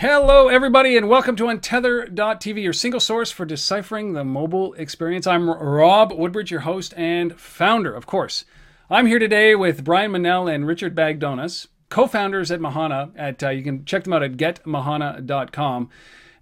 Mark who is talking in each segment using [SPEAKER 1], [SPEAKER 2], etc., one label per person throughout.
[SPEAKER 1] Hello, everybody, and welcome to Untether.tv, your single source for deciphering the mobile experience. I'm Rob Woodbridge, your host and founder, of course. I'm here today with Brian Manell and Richard Bagdonas, co-founders at Mahana. At uh, you can check them out at getmahana.com,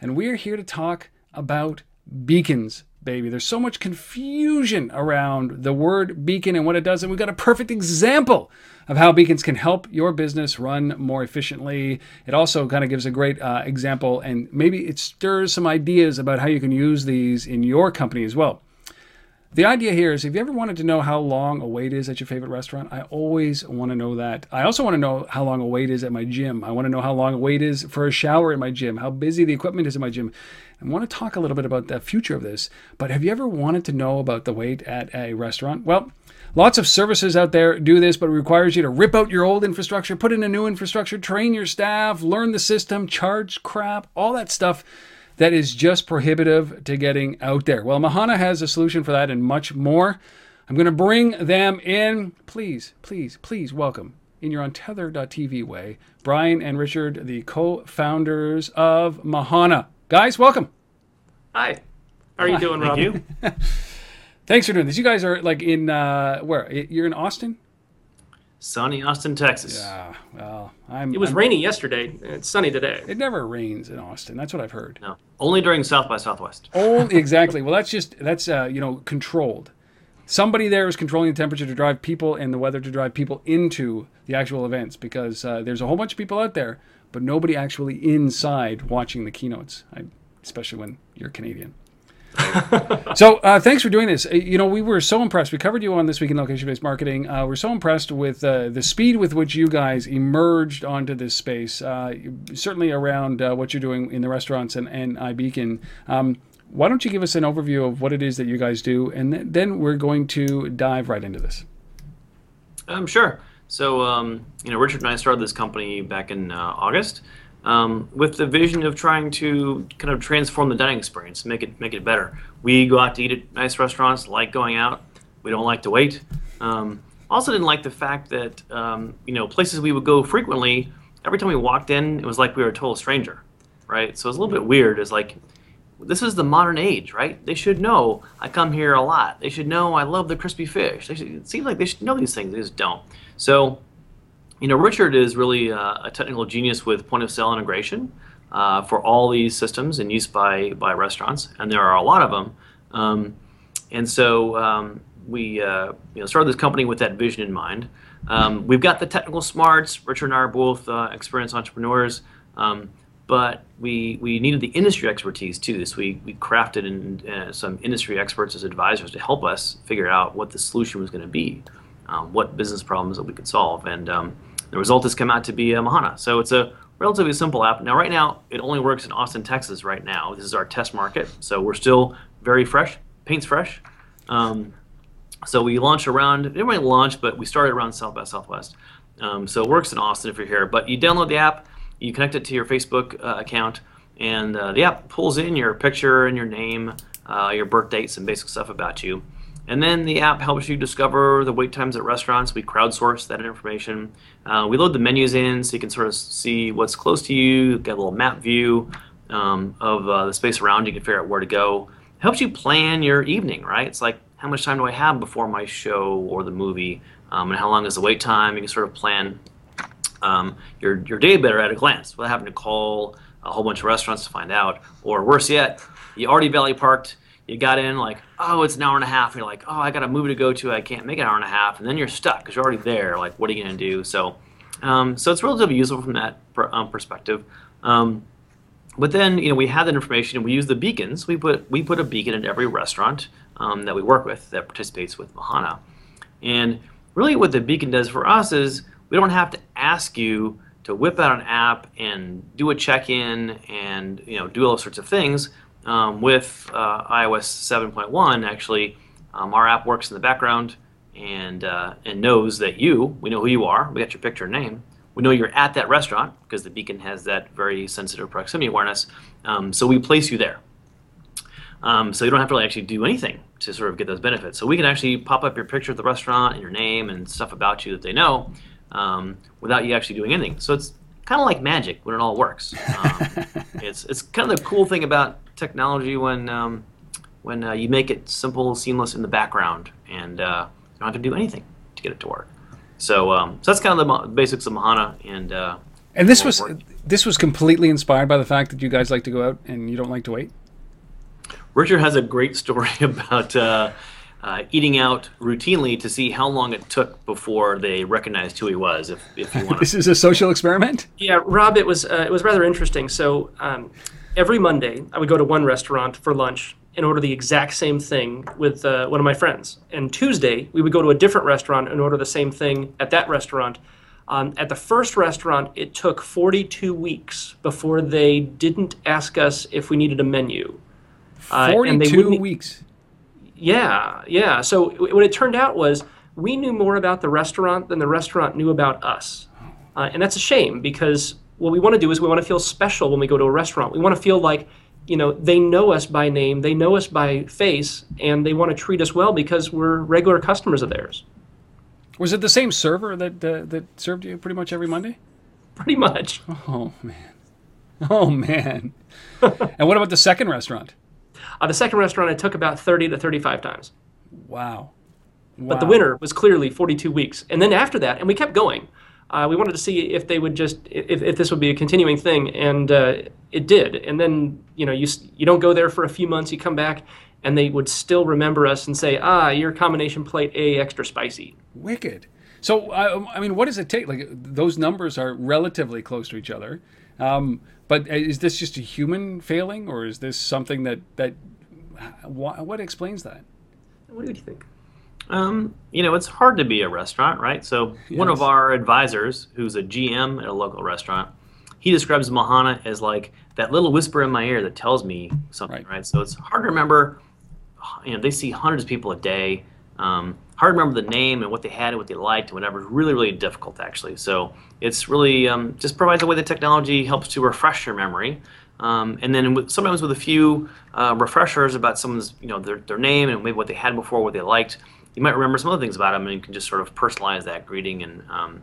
[SPEAKER 1] and we're here to talk about beacons baby. There's so much confusion around the word beacon and what it does, and we've got a perfect example of how beacons can help your business run more efficiently. It also kind of gives a great uh, example, and maybe it stirs some ideas about how you can use these in your company as well. The idea here is if you ever wanted to know how long a wait is at your favorite restaurant, I always want to know that. I also want to know how long a wait is at my gym. I want to know how long a wait is for a shower in my gym, how busy the equipment is in my gym. I want to talk a little bit about the future of this. But have you ever wanted to know about the wait at a restaurant? Well, Lots of services out there do this, but it requires you to rip out your old infrastructure, put in a new infrastructure, train your staff, learn the system, charge crap, all that stuff that is just prohibitive to getting out there. Well, Mahana has a solution for that and much more. I'm going to bring them in. Please, please, please welcome in your untether.tv way, Brian and Richard, the co founders of Mahana. Guys, welcome.
[SPEAKER 2] Hi. How are you doing, Rob?
[SPEAKER 1] Thanks for doing this. You guys are like in, uh, where? You're in Austin?
[SPEAKER 2] Sunny Austin, Texas.
[SPEAKER 1] Yeah, well, I'm.
[SPEAKER 2] It was
[SPEAKER 1] I'm-
[SPEAKER 2] rainy yesterday. It's sunny today.
[SPEAKER 1] It never rains in Austin. That's what I've heard.
[SPEAKER 2] No, only during South by Southwest.
[SPEAKER 1] Oh, exactly. Well, that's just that's uh, you know controlled. Somebody there is controlling the temperature to drive people and the weather to drive people into the actual events because uh, there's a whole bunch of people out there, but nobody actually inside watching the keynotes. I, especially when you're Canadian. so uh, thanks for doing this. Uh, You know, we were so impressed. We covered you on this week in location-based marketing. Uh, we're so impressed with uh, the speed with which you guys emerged onto this space. Uh, certainly around uh, what you're doing in the restaurants and, and iBeacon. Um, why don't you give us an overview of what it is that you guys do, and th- then we're going to dive right into this.
[SPEAKER 2] Um, sure. So, um, you know, Richard and I started this company back in August um, with the vision of trying to kind of transform the dining experience, make it make it better. We go out to eat at nice restaurants, like going out. We don't like to wait. Um, also, didn't like the fact that um, you know places we would go frequently. Every time we walked in, it was like we were a total stranger, right? So it was a little bit weird. It's like this is the modern age, right? They should know I come here a lot. They should know I love the crispy fish. Should, it seems like they should know these things. They just don't. So, you know, Richard is really uh, a technical genius with point of sale integration uh, for all these systems and used by by restaurants, and there are a lot of them. Um, and so um, we uh, you know started this company with that vision in mind. Um, we've got the technical smarts. Richard and I are both uh, experienced entrepreneurs. Um, but we we needed the industry expertise too. So we we crafted in, uh, some industry experts as advisors to help us figure out what the solution was going to be, um, what business problems that we could solve, and um, the result has come out to be a Mahana. So it's a relatively simple app. Now, right now, it only works in Austin, Texas. Right now, this is our test market, so we're still very fresh. Paint's fresh. Um, so we launched around, it didn't really launch, but we started around South by Southwest. Um, so it works in Austin if you're here. But you download the app, you connect it to your Facebook uh, account, and uh, the app pulls in your picture and your name, uh, your birth date, some basic stuff about you. And then the app helps you discover the wait times at restaurants. We crowdsource that information. Uh, we load the menus in so you can sort of see what's close to you, get a little map view um, of uh, the space around you, can figure out where to go. helps you plan your evening, right? It's like, how much time do I have before my show or the movie? Um, and how long is the wait time? You can sort of plan um, your, your day better at a glance without having to call a whole bunch of restaurants to find out. Or worse yet, you already belly parked, you got in like, oh, it's an hour and a half. And you're like, oh, I got a movie to go to. I can't make an hour and a half. And then you're stuck because you're already there. Like, what are you going to do? So, um, so it's relatively useful from that per, um, perspective. Um, but then, you know, we have that information and we use the beacons. We put we put a beacon in every restaurant um, that we work with that participates with Mahana. And really, what the beacon does for us is we don't have to ask you to whip out an app and do a check-in and you know do all sorts of things. Um, with uh, iOS 7.1, actually, um, our app works in the background and uh, and knows that you, we know who you are. We got your picture and name. We know you're at that restaurant because the beacon has that very sensitive proximity awareness. Um, so we place you there. Um, so you don't have to really actually do anything to sort of get those benefits. So we can actually pop up your picture of the restaurant and your name and stuff about you that they know um, without you actually doing anything. So it's kind of like magic when it all works. Um, it's it's kind of the cool thing about technology when um, when uh, you make it simple, seamless in the background, and uh, you don't have to do anything to get it to work. So, um, so that's kind of the basics of Mahana, and uh,
[SPEAKER 1] and this was work. this was completely inspired by the fact that you guys like to go out and you don't like to wait.
[SPEAKER 2] Richard has a great story about uh, uh, eating out routinely to see how long it took before they recognized who he was. If, if you want,
[SPEAKER 1] this is a social experiment.
[SPEAKER 3] Yeah, Rob, it was uh, it was rather interesting. So um, every Monday, I would go to one restaurant for lunch and order the exact same thing with uh, one of my friends. And Tuesday, we would go to a different restaurant and order the same thing at that restaurant. Um, at the first restaurant, it took 42 weeks before they didn't ask us if we needed a menu.
[SPEAKER 1] 42 uh, weeks.
[SPEAKER 3] Yeah, yeah. So what it turned out was we knew more about the restaurant than the restaurant knew about us. Uh, and that's a shame because what we want to do is we want to feel special when we go to a restaurant. We want to feel like, you know, they know us by name, they know us by face, and they want to treat us well because we're regular customers of theirs.
[SPEAKER 1] Was it the same server that uh, that served you pretty much every Monday?
[SPEAKER 3] Pretty much.
[SPEAKER 1] Oh man. Oh man. and what about the second restaurant?
[SPEAKER 3] Uh, the second restaurant, I took about 30 to 35 times.
[SPEAKER 1] Wow.
[SPEAKER 3] wow. But the winner was clearly 42 weeks. And then after that, and we kept going. Uh, we wanted to see if they would just if, if this would be a continuing thing, and uh, it did. And then you know you you don't go there for a few months, you come back, and they would still remember us and say, ah, your combination plate A extra spicy.
[SPEAKER 1] Wicked. So uh, I mean, what does it take? Like those numbers are relatively close to each other. Um, but is this just a human failing, or is this something that that what, what explains that?
[SPEAKER 3] What do you think?
[SPEAKER 2] Um, you know, it's hard to be a restaurant, right? So yes. one of our advisors, who's a GM at a local restaurant, he describes Mahana as like that little whisper in my ear that tells me something, right? right? So it's hard to remember. You know, they see hundreds of people a day. Um, hard to remember the name and what they had and what they liked and whatever. Really, really difficult actually. So it's really um, just provides a way that technology helps to refresh your memory. Um, and then with, sometimes with a few uh, refreshers about someone's, you know, their, their name and maybe what they had before, what they liked, you might remember some other things about them, and you can just sort of personalize that greeting and um,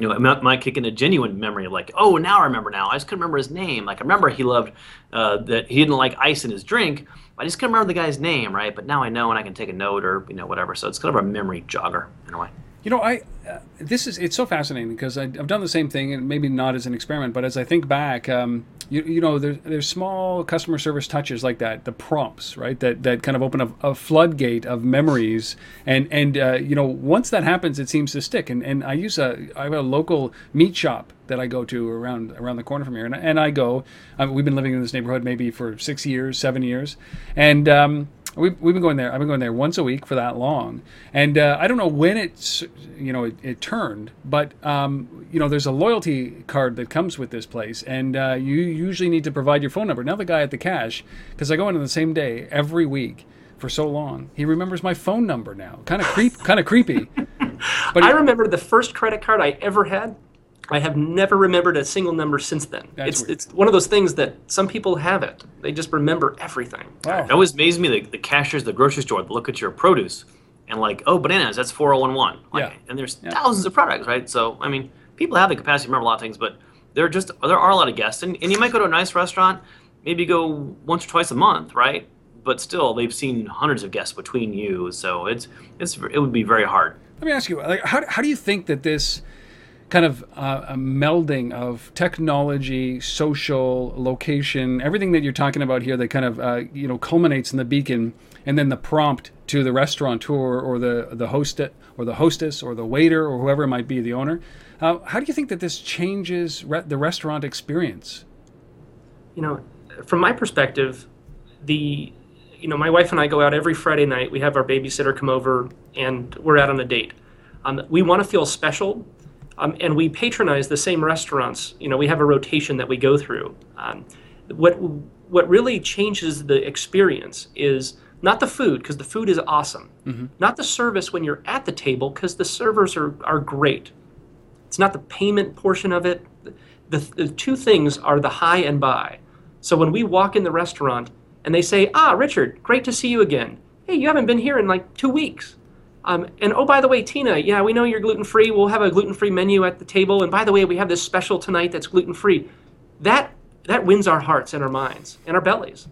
[SPEAKER 2] you know, it might, might, kick in a genuine memory of like, oh, now I remember now. I just couldn't remember his name. Like, I remember he loved uh, that he didn't like ice in his drink. I just couldn't remember the guy's name, right? But now I know, and I can take a note or you know whatever. So it's kind of a memory jogger in a way.
[SPEAKER 1] You know, I uh, this is it's so fascinating because I, have done the same thing, and maybe not as an experiment, but as I think back, um, you, you know, there's there's small customer service touches like that, the prompts, right? That that kind of open a, a floodgate of memories, and and uh, you know, once that happens, it seems to stick. And and I use a I have a local meat shop that I go to around around the corner from here, and, and I go. Um, we've been living in this neighborhood maybe for six years, seven years, and um, We've, we've been going there. I've been going there once a week for that long, and uh, I don't know when it's you know it, it turned, but um, you know there's a loyalty card that comes with this place, and uh, you usually need to provide your phone number. Now the guy at the cash, because I go in on the same day every week for so long, he remembers my phone number now. Kind of creep, kind of creepy.
[SPEAKER 3] But I remember the first credit card I ever had I have never remembered a single number since then. That's it's weird. it's one of those things that some people have it. They just remember everything.
[SPEAKER 2] Wow. It always amazes me the, the cashiers, the grocery store, look at your produce and like, oh, bananas, that's 4011. Like, yeah. And there's yeah. thousands of products, right? So, I mean, people have the capacity to remember a lot of things, but there are just there are a lot of guests, and, and you might go to a nice restaurant, maybe go once or twice a month, right? But still, they've seen hundreds of guests between you, so it's it's it would be very hard.
[SPEAKER 1] Let me ask you, like, how how do you think that this kind of uh, a melding of technology, social, location, everything that you're talking about here that kind of uh, you know culminates in the beacon, and then the prompt to the restaurateur or the the host or the hostess or the waiter or whoever it might be, the owner. Uh, how do you think that this changes re- the restaurant experience?
[SPEAKER 3] You know, from my perspective, the you know my wife and I go out every Friday night. We have our babysitter come over, and we're out on a date. Um, we want to feel special um, and we patronize the same restaurants. You know, we have a rotation that we go through. Um, what what really changes the experience is not the food because the food is awesome, mm-hmm. not the service when you're at the table because the servers are are great. It's not the payment portion of it. The, the two things are the hi and bye. So when we walk in the restaurant and they say, "Ah, Richard, great to see you again. Hey, you haven't been here in like two weeks." Um, and oh, by the way, Tina, yeah, we know you're gluten free. We'll have a gluten free menu at the table. And by the way, we have this special tonight that's gluten free. That that wins our hearts and our minds and our bellies.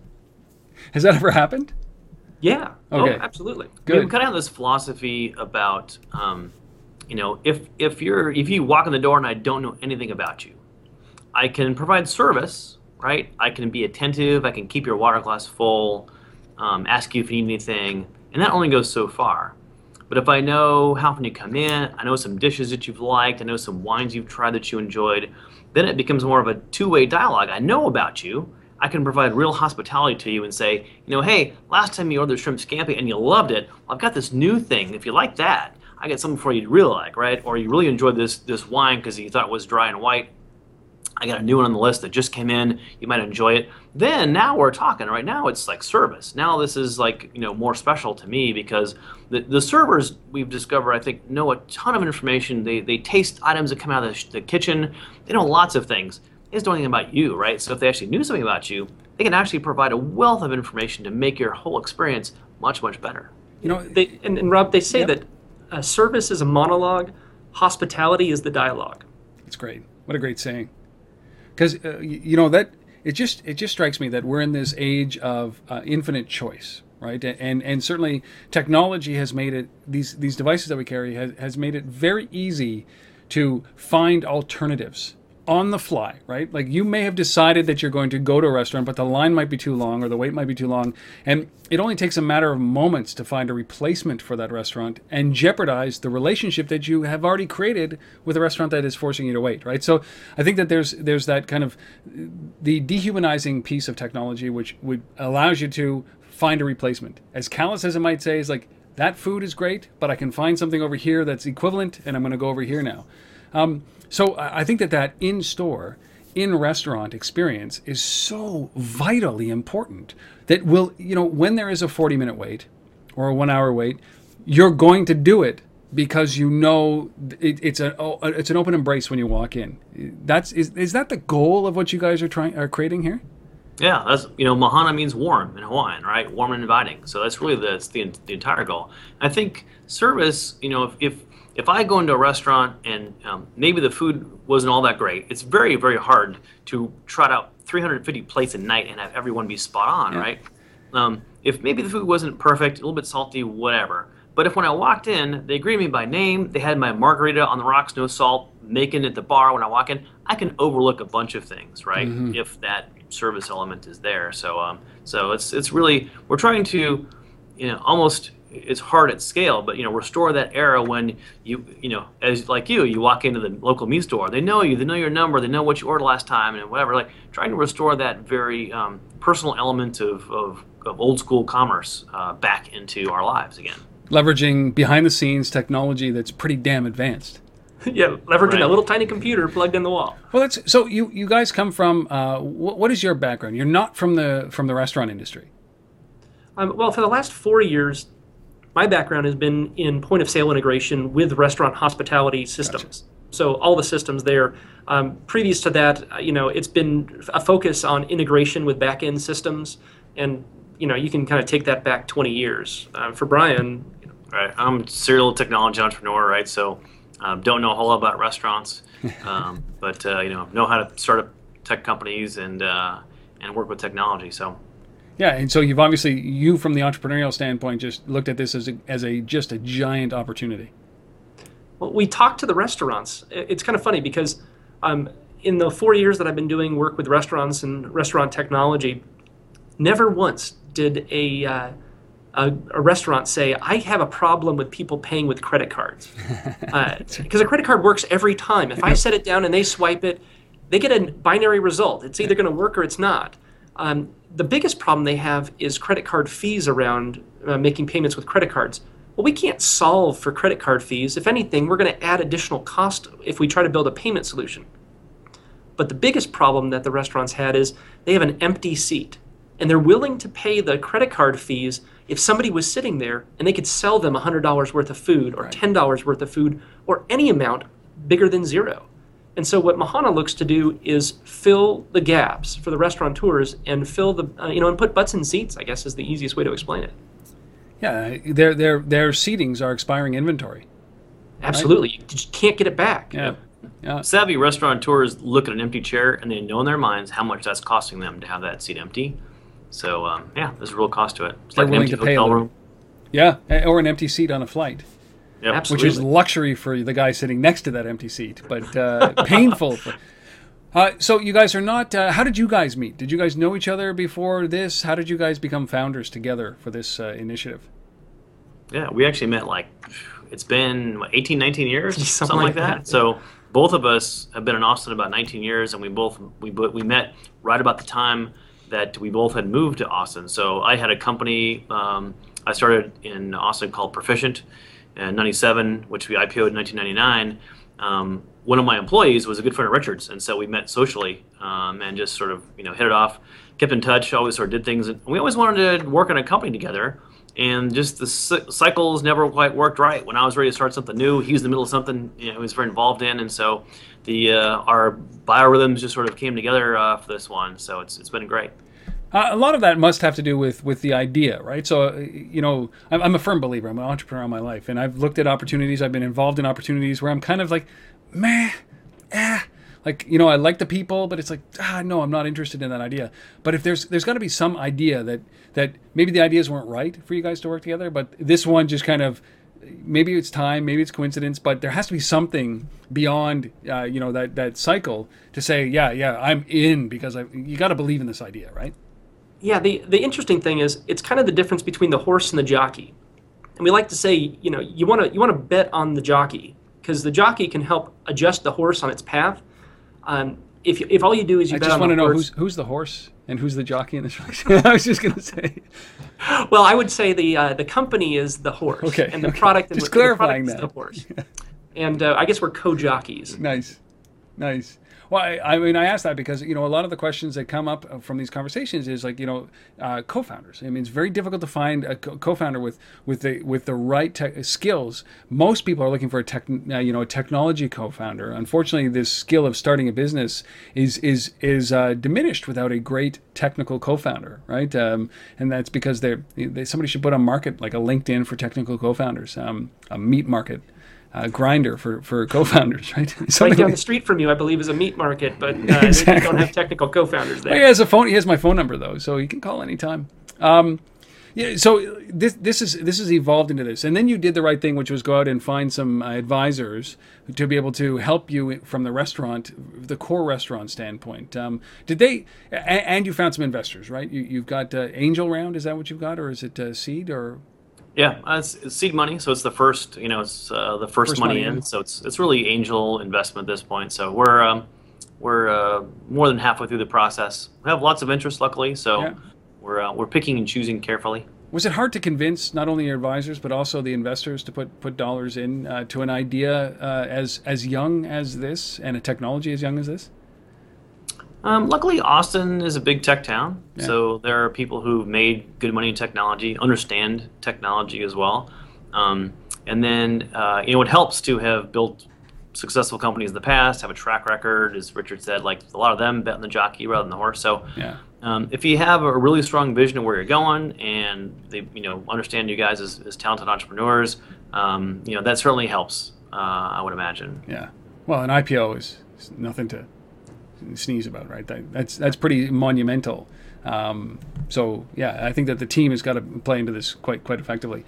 [SPEAKER 1] Has that ever happened?
[SPEAKER 3] Yeah.
[SPEAKER 1] Okay.
[SPEAKER 3] Oh, absolutely.
[SPEAKER 1] Good.
[SPEAKER 2] We kind of have this philosophy about, um, you know, if if you're if you walk in the door and I don't know anything about you, I can provide service, right? I can be attentive. I can keep your water glass full, um, ask you if you need anything, and that only goes so far. But if I know how often you come in, I know some dishes that you've liked, I know some wines you've tried that you enjoyed, then it becomes more of a two-way dialogue. I know about you. I can provide real hospitality to you and say, you know, hey, last time you ordered shrimp scampi and you loved it, well, I've got this new thing. If you like that, I got something for you to really like, right? Or you really enjoyed this this wine because you thought it was dry and white. I got a new one on the list that just came in. You might enjoy it. Then now we're talking. Right now it's like service. Now this is like you know more special to me because the, the servers we've discovered I think know a ton of information. They they taste items that come out of the, the kitchen. They know lots of things. They just don't know anything about you, right? So if they actually knew something about you, they can actually provide a wealth of information to make your whole experience much much better.
[SPEAKER 1] You know,
[SPEAKER 3] They, and, and Rob, they say
[SPEAKER 1] Yep.
[SPEAKER 3] that uh, service is a monologue, hospitality is the dialogue.
[SPEAKER 1] It's great. What a great saying. Because uh, you know that it just it just strikes me that we're in this age of uh, infinite choice, right? And and certainly technology has made it these these devices that we carry has, has made it very easy to find alternatives on the fly, right? Like you may have decided that you're going to go to a restaurant, but the line might be too long or the wait might be too long, and it only takes a matter of moments to find a replacement for that restaurant and jeopardize the relationship that you have already created with a restaurant that is forcing you to wait, right? So I think that there's there's that kind of the dehumanizing piece of technology which would allows you to find a replacement. As callous as it might say, is like that food is great, but I can find something over here that's equivalent, and I'm going to go over here now. Um, so I think that that in store, in restaurant experience is so vitally important that will you know when there is a 40 minute wait or a one hour wait, you're going to do it because you know it, it's a oh, it's an open embrace when you walk in. That's is, is that the goal of what you guys are trying are creating here?
[SPEAKER 2] Yeah, that's you know, Mahana means warm in Hawaiian, right? Warm and inviting. So that's really the, that's the, the entire goal. I think service, you know, if if, if I go into a restaurant and um, maybe the food wasn't all that great, it's very very hard to trot out 350 plates a night and have everyone be spot on,
[SPEAKER 1] Yeah.
[SPEAKER 2] right? Um, if maybe the food wasn't perfect, a little bit salty, whatever. But if when I walked in, they greeted me by name, they had my margarita on the rocks, no salt, making at the bar when I walk in, I can overlook a bunch of things, right? If that service element is there. So, um, so it's it's really we're trying to, you know, almost it's hard at scale, but you know, restore that era when you you know, as like you, you walk into the local meat store, they know you, they know your number, they know what you ordered last time, and whatever. Like trying to restore that very um, personal element of, of of old school commerce uh, back into our lives again.
[SPEAKER 1] Leveraging behind the scenes technology that's pretty damn advanced.
[SPEAKER 3] yeah, leveraging
[SPEAKER 2] Right.
[SPEAKER 3] a little tiny computer plugged in the wall.
[SPEAKER 1] Well, that's so you you guys come from uh, what, what is your background? You're not from the from the restaurant industry.
[SPEAKER 3] Um, well, for the last four years, my background has been in point of sale integration with restaurant hospitality systems. So all the systems there. Um, previous to that, uh, you know, it's been a focus on integration with back end systems, and you know, you can kind of take that back 20 years. Uh, for Brian,
[SPEAKER 2] Right. I'm a serial technology entrepreneur, right? So um, don't know a whole lot about restaurants, um, but uh, you know know how to start up tech companies and uh, and work with technology. So
[SPEAKER 1] Yeah, and so you've obviously you from the entrepreneurial standpoint just looked at this as a, as a just a giant opportunity.
[SPEAKER 3] Well, we talked to the restaurants. It's kind of funny because um, in the four years that I've been doing work with restaurants and restaurant technology, never once did a, uh, a, a restaurant say, I have a problem with people paying with credit cards. Because a credit card works every time. If I set it down and they swipe it, they get a binary result. It's either going to work or it's not. Um, the biggest problem they have is credit card fees around uh, making payments with credit cards. Well, we can't solve for credit card fees. If anything, we're going to add additional cost if we try to build a payment solution. But the biggest problem that the restaurants had is they have an empty seat and they're willing to pay the credit card fees if somebody was sitting there and they could sell them $100 worth of food or $10 worth of food or any amount bigger than zero. And so what Mahana looks to do is fill the gaps for the restaurateurs and fill the uh, you know and put butts in seats. I guess is the easiest way to explain it.
[SPEAKER 1] Yeah, their their their seatings are expiring inventory.
[SPEAKER 3] Absolutely, you just can't get it back.
[SPEAKER 1] Yeah. Yeah.
[SPEAKER 2] Savvy restaurateurs look at an empty chair and they know in their minds how much that's costing them to have that seat empty. So um, yeah, there's a real cost to it. It's
[SPEAKER 1] They're
[SPEAKER 2] like an empty
[SPEAKER 1] to a
[SPEAKER 2] hotel
[SPEAKER 1] little.
[SPEAKER 2] room.
[SPEAKER 1] Yeah, or an empty seat on a flight,
[SPEAKER 2] Yep.
[SPEAKER 3] Absolutely.
[SPEAKER 1] which is luxury for the guy sitting next to that empty seat, but uh, painful. For, uh, so you guys are not. Uh, how did you guys meet? Did you guys know each other before this? How did you guys become founders together for this uh, initiative?
[SPEAKER 2] Yeah, we actually met like it's been what, 18, 19 years,
[SPEAKER 3] Something
[SPEAKER 2] something,
[SPEAKER 3] like
[SPEAKER 2] like that.
[SPEAKER 3] that.
[SPEAKER 2] So both of us have been in Austin about 19 years, and we both we we met right about the time that we both had moved to Austin. So I had a company um, I started in Austin called Proficient in '97, which we IPO'd in 1999. Um, one of my employees was a good friend of Richard's, and so we met socially um, and just sort of you know hit it off, kept in touch, always sort of did things. And we always wanted to work in a company together and just the cy- cycles never quite worked right. When I was ready to start something new, he was in the middle of something you know, he was very involved in, and so the uh, our biorhythms just sort of came together uh, for this one. So it's it's been great.
[SPEAKER 1] Uh, a lot of that must have to do with with the idea, right? So, uh, you know, I'm, I'm a firm believer. I'm an entrepreneur all my life, and I've looked at opportunities. I've been involved in opportunities where I'm kind of like, meh, eh. Like you know, I like the people, but it's like, ah, no, I'm not interested in that idea. But if there's there's got to be some idea that that maybe the ideas weren't right for you guys to work together, but this one just kind of maybe it's time, maybe it's coincidence, but there has to be something beyond uh, you know that that cycle to say, yeah, yeah, I'm in because I you got to believe in this idea, right?
[SPEAKER 3] Yeah, the, the interesting thing is it's kind of the difference between the horse and the jockey. And we like to say, you know, you want to you want to bet on the jockey because the jockey can help adjust the horse on its path. Um, if, if all you do is you bet on
[SPEAKER 1] horse.
[SPEAKER 3] I just want
[SPEAKER 1] to know
[SPEAKER 3] horse,
[SPEAKER 1] who's who's the horse and who's the jockey in this race. I was just going to say.
[SPEAKER 3] well, I would say the uh, the company is the horse,
[SPEAKER 1] Okay,
[SPEAKER 3] and the
[SPEAKER 1] okay.
[SPEAKER 3] product
[SPEAKER 1] Just
[SPEAKER 3] and the product
[SPEAKER 1] clarifying
[SPEAKER 3] is the horse. And uh, I guess we're co-jockeys.
[SPEAKER 1] Nice, nice. Well, I, I mean, I asked that because you know a lot of the questions that come up uh, from these conversations is like you know uh, co-founders. I mean, it's very difficult to find a co- co-founder with with the with the right te- skills. Most people are looking for a tech, uh, you know, a technology co-founder. Unfortunately, this skill of starting a business is is is uh, diminished without a great technical co-founder, right? Um, and that's because they're, they somebody should put on market like a LinkedIn for technical co-founders, um, a meat market. Uh, Grindr for, for co-founders, right?
[SPEAKER 3] Right
[SPEAKER 1] Something
[SPEAKER 3] down
[SPEAKER 1] like-
[SPEAKER 3] the street from you, I believe, is a meat market, but uh, they
[SPEAKER 1] Exactly.
[SPEAKER 3] don't have technical co-founders there.
[SPEAKER 1] Well, he has a phone. He has my phone number though, so he can call anytime. Um, yeah. So this this is this has evolved into this, and then you did the right thing, which was go out and find some uh, advisors to be able to help you from the restaurant, the core restaurant standpoint. Um, did they? a- And you found some investors, right? You, you've got uh, angel round. Is that what you've got, or is it uh, seed or?
[SPEAKER 2] Yeah, uh, it's, it's seed money, so it's the first, you know, it's uh, the first,
[SPEAKER 1] First
[SPEAKER 2] money,
[SPEAKER 1] money in.
[SPEAKER 2] in. So it's it's really angel investment at this point. So we're um, we're uh, more than halfway through the process. We have lots of interest, luckily. So
[SPEAKER 1] Yeah.
[SPEAKER 2] we're uh, we're picking and choosing carefully.
[SPEAKER 1] Was it hard to convince not only your advisors but also the investors to put put dollars in uh, to an idea uh, as as young as this and a technology as young as this?
[SPEAKER 2] Um, luckily, Austin is a big tech town,
[SPEAKER 1] Yeah.
[SPEAKER 2] so there are people who've made good money in technology, understand technology as well. Um, and then, uh, you know, it helps to have built successful companies in the past, have a track record, as Richard said, like a lot of them bet on the jockey rather than the horse. So,
[SPEAKER 1] Yeah.
[SPEAKER 2] um, if you have a really strong vision of where you're going and they, you know, understand you guys as, as talented entrepreneurs, um, you know, that certainly helps. Uh, I would imagine.
[SPEAKER 1] Yeah. Well, an IPO is is nothing to sneeze about, right? That, that's that's pretty monumental. Um, so yeah, I think that the team has got to play into this quite quite effectively.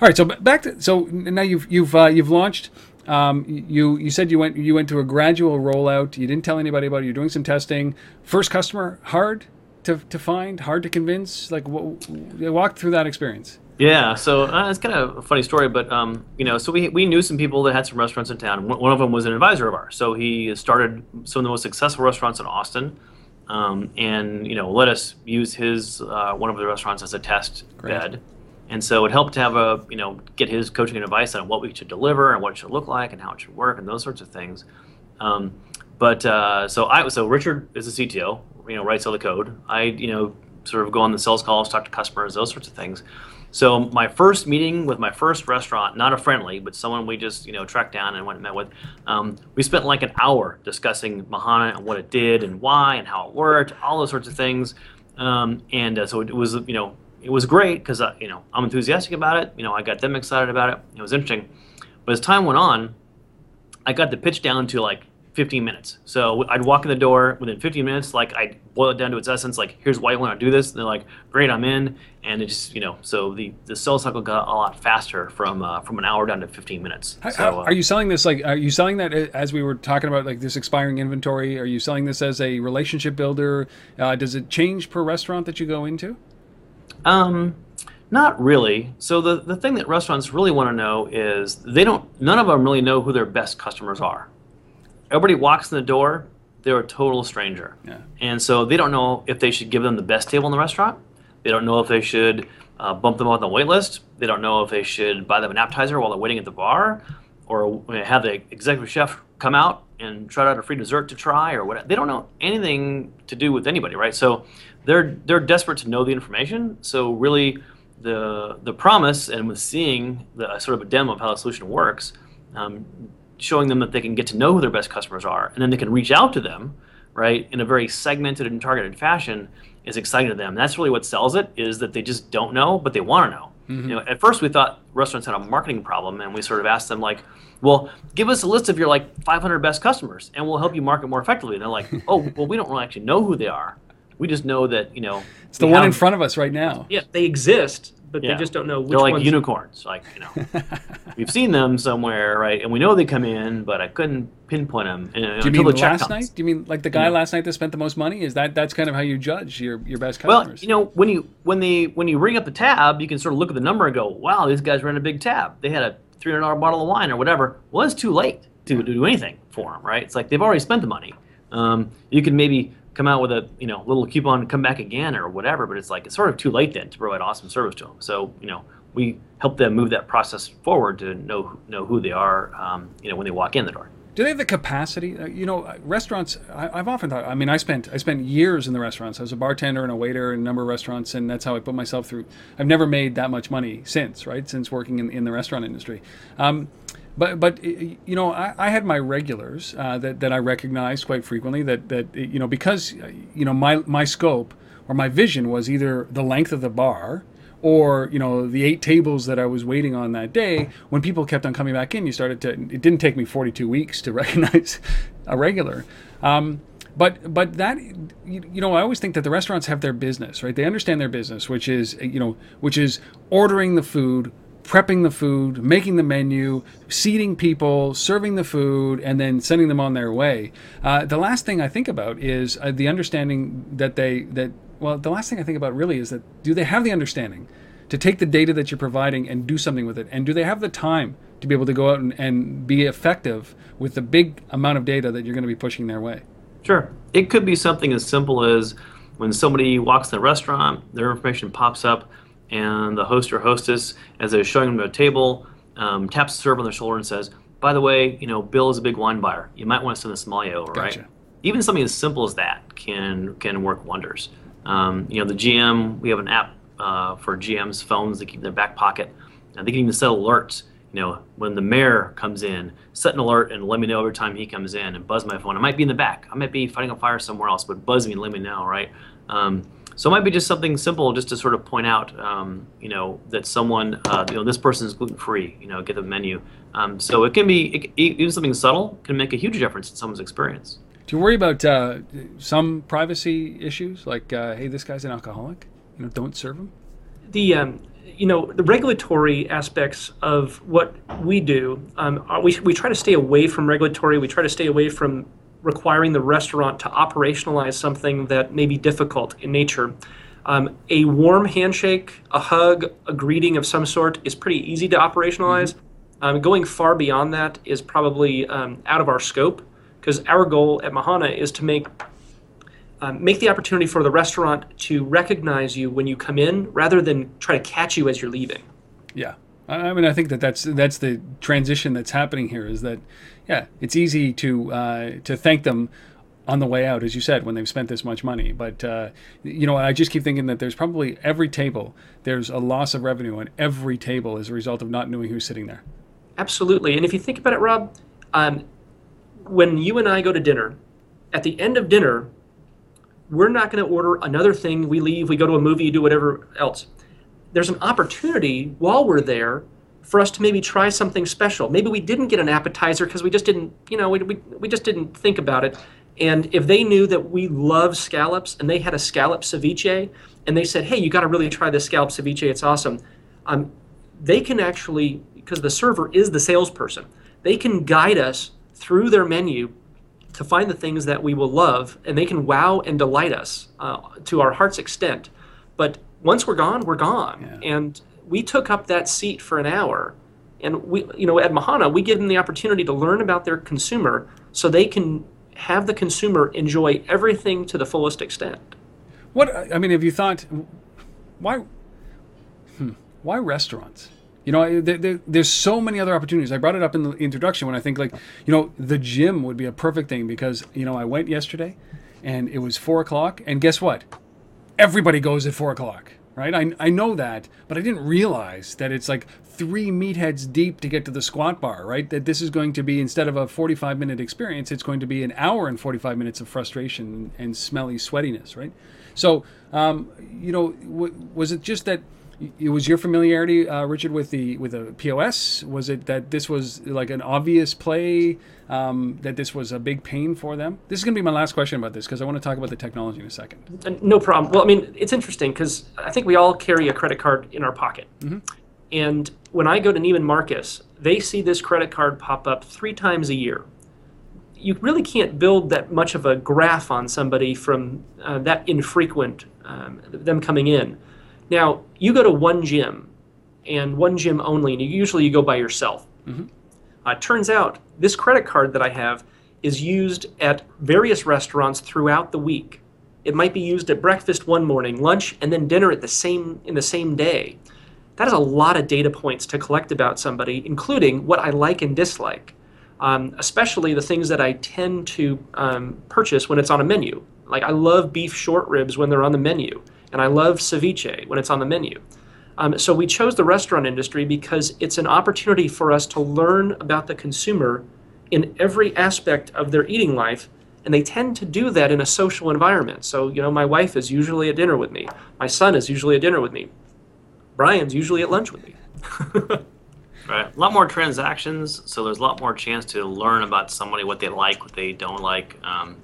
[SPEAKER 1] All right, so back to so now you've you've uh, you've launched. Um, you you said you went you went to a gradual rollout. You didn't tell anybody about it. You're doing some testing. First customer hard to, to find, hard to convince. Like what, walk through that experience.
[SPEAKER 2] Yeah, so uh, it's kind of a funny story, but um, you know, so we, we knew some people that had some restaurants in town. One one of them was an advisor of ours, so he started some of the most successful restaurants in Austin, um, and you know, let us use his uh, one of the restaurants as a test
[SPEAKER 1] Great.
[SPEAKER 2] bed, and so it helped to have a you know get his coaching and advice on what we should deliver and what it should look like and how it should work and those sorts of things. Um, but uh, so I so Richard is the CTO, you know, writes all the code. I you know sort of go on the sales calls, talk to customers, those sorts of things. So my first meeting with my first restaurant, not a friendly, but someone we just you know tracked down and went and met with, um, we spent like an hour discussing Mahana and what it did and why and how it worked, all those sorts of things. Um, and uh, so it was you know it was great because uh, you know I'm enthusiastic about it. You know, I got them excited about it. It was interesting, but as time went on, I got the pitch down to like 15 minutes. So I'd walk in the door within 15 minutes, like I'd boil it down to its essence, like here's why you want to do this. And they're like, great, I'm in. And it just, you know, so the, the sales cycle got a lot faster from uh, from an hour down to 15 minutes.
[SPEAKER 1] How-
[SPEAKER 2] so, uh,
[SPEAKER 1] are you selling this like? Are you selling that uh, as we were talking about like this expiring inventory? Are you selling this as a relationship builder? Uh, does it change per restaurant that you go into?
[SPEAKER 2] Um, not really. So the the thing that restaurants really want to know is they don't. None of them really know who their best customers are. Everybody walks in the door, they're a total stranger,
[SPEAKER 1] Yeah.
[SPEAKER 2] and so they don't know if they should give them the best table in the restaurant. They don't know if they should uh, bump them on the wait list. They don't know if they should buy them an appetizer while they're waiting at the bar, or have the executive chef come out and try out a free dessert to try, or whatever. They don't know anything to do with anybody, right? So they're they're desperate to know the information. So really, the the promise and with seeing the sort of a demo of how the solution works, um, showing them that they can get to know who their best customers are, and then they can reach out to them, right, in a very segmented and targeted fashion, is exciting to them. That's really what sells it. Is that they just don't know, but they want to know. Mm-hmm. You know, at first we thought restaurants had a marketing problem, and we sort of asked them like, "Well, give us a list of your like 500 best customers, and we'll help you market more effectively." And they're like, "Oh, well, we don't really actually know who they are. We just know that you know
[SPEAKER 1] It's the one in front of us right now.
[SPEAKER 3] Yeah, they exist, but
[SPEAKER 2] Yeah.
[SPEAKER 3] they just don't know which
[SPEAKER 2] They're like
[SPEAKER 3] ones.
[SPEAKER 2] unicorns, like you know, we've seen them somewhere, right? And we know they come in, but I couldn't pinpoint them uh,
[SPEAKER 1] Do you
[SPEAKER 2] until
[SPEAKER 1] mean
[SPEAKER 2] the check
[SPEAKER 1] last
[SPEAKER 2] comes.
[SPEAKER 1] night? Do you mean like the guy
[SPEAKER 2] Yeah.
[SPEAKER 1] last night that spent the most money? Is that that's kind of how you judge your your best customers?
[SPEAKER 2] Well, you know, when you when they when you ring up the tab, you can sort of look at the number and go, "Wow, these guys ran a big tab. They had a three hundred dollar bottle of wine or whatever." Well, it's too late to, to do anything for them, right? It's like they've already spent the money. Um, you can maybe come out with a you know little coupon come back again or whatever, but it's like it's sort of too late then to provide awesome service to them. So you know, we help them move that process forward to know know who they are, um, you know, when they walk in the door.
[SPEAKER 1] Do they have the capacity? Uh, you know, uh, restaurants. I, I've often thought. I mean, I spent I spent years in the restaurants. I was a bartender and a waiter in a number of restaurants, and that's how I put myself through. I've never made that much money since, right? Since working in, in the restaurant industry. Um, but but you know, I, I had my regulars uh, that that I recognized quite frequently. That that you know because uh, you know my my scope or my vision was either the length of the bar or you know the eight tables that I was waiting on that day. When people kept on coming back in, you started to. It didn't take me 42 weeks to recognize a regular. Um, but but that you, you know I always think that the restaurants have their business right. They understand their business, which is you know which is ordering the food, prepping the food, making the menu, seating people, serving the food, and then sending them on their way. Uh, the last thing I think about is uh, the understanding that they that well, the last thing I think about really is that do they have the understanding to take the data that you're providing and do something with it, and do they have the time to be able to go out and, and be effective with the big amount of data that you're going to be pushing their way?
[SPEAKER 2] Sure. It could be something as simple as when somebody walks in the restaurant, their information pops up, and the host or hostess, as they're showing them to a table, um, taps the server on their shoulder and says, "By the way, you know, Bill is a big wine buyer. You might want to send a sommelier over,
[SPEAKER 1] Gotcha.
[SPEAKER 2] right?" Even something as simple as that can can work wonders. Um, you know, the GM, we have an app uh, for GM's phones that keep in their back pocket. And they can even set alerts. You know, when the mayor comes in, set an alert and let me know every time he comes in and buzz my phone. I might be in the back. I might be fighting a fire somewhere else, but buzz me and let me know, right? Um, so it might be just something simple, just to sort of point out, um, you know, that someone, uh, you know, this person is gluten free. You know, get the menu. Um, so it can be it, even something subtle can make a huge difference in someone's experience.
[SPEAKER 1] Do you worry about uh, some privacy issues, like uh, hey, this guy's an alcoholic? You know, don't serve him.
[SPEAKER 3] the um, you know the regulatory aspects of what we do um, are- we, we try to stay away from regulatory we try to stay away from requiring the restaurant to operationalize something that may be difficult in nature. Um, a warm handshake a hug a greeting of some sort is pretty easy to operationalize. Um, going far beyond that is probably um, out of our scope because our goal at mahana is to make um, make the opportunity for the restaurant to recognize you when you come in rather than try to catch you as you're leaving.
[SPEAKER 1] Yeah, I mean, I think that that's that's the transition that's happening here. Is that, yeah, it's easy to uh, to thank them on the way out, as you said, when they've spent this much money. But uh, you know, I just keep thinking that there's probably every table there's a loss of revenue on every table as a result of not knowing who's sitting there.
[SPEAKER 3] Absolutely. And if you think about it, Rob, um, when you and I go to dinner, at the end of dinner, we're not going to order another thing. We leave, we go to a movie, do whatever else. There's an opportunity while we're there for us to maybe try something special. Maybe we didn't get an appetizer because we just didn't, you know, we, we, we just didn't think about it. And if they knew that we love scallops and they had a scallop ceviche and they said, hey, you got to really try this scallop ceviche, it's awesome, um, they can actually, because the server is the salesperson, they can guide us through their menu to find the things that we will love and they can wow and delight us uh, to our heart's extent. But once we're gone, we're gone.
[SPEAKER 1] Yeah.
[SPEAKER 3] And we took up that seat for an hour. And we, you know, at Mahana, we give them the opportunity to learn about their consumer so they can have the consumer enjoy everything to the fullest extent.
[SPEAKER 1] What I mean, have you thought why? Hmm, why restaurants? You know, there, there, there's so many other opportunities. I brought it up in the introduction when I think like, you know, the gym would be a perfect thing because you know I went yesterday, and it was four o'clock, and guess what? Everybody goes at four o'clock, right? I, I know that, but I didn't realize that it's like three meatheads deep to get to the squat bar, right? That this is going to be instead of a 45 minute experience, it's going to be an hour and 45 minutes of frustration and smelly sweatiness, right? So, um, you know, w- was it just that it was your familiarity, uh, Richard, with the with the POS? Was it that this was like an obvious play? Um, that this was a big pain for them? This is going to be my last question about this because I want to talk about the technology in a second.
[SPEAKER 3] No problem. Well, I mean, it's interesting because I think we all carry a credit card in our pocket. And when I go to Neiman Marcus, they see this credit card pop up three times a year. You really can't build that much of a graph on somebody from uh, that infrequent, um, them coming in. Now, you go to one gym and one gym only, and you, usually you go by yourself. Uh, it turns out this credit card that I have is used at various restaurants throughout the week. It might be used at breakfast one morning, lunch, and then dinner at the same in the same day. That is a lot of data points to collect about somebody, including what I like and dislike, um, especially the things that I tend to um, purchase when it's on a menu. Like I love beef short ribs when they're on the menu, and I love ceviche when it's on the menu. Um, so we chose the restaurant industry because it's an opportunity for us to learn about the consumer in every aspect of their eating life and they tend to do that in a social environment so you know my wife is usually at dinner with me my son is usually at dinner with me brian's usually at lunch with me
[SPEAKER 2] Right. A lot more transactions, so there's a lot more chance to learn about somebody, what they like, what they don't like, um,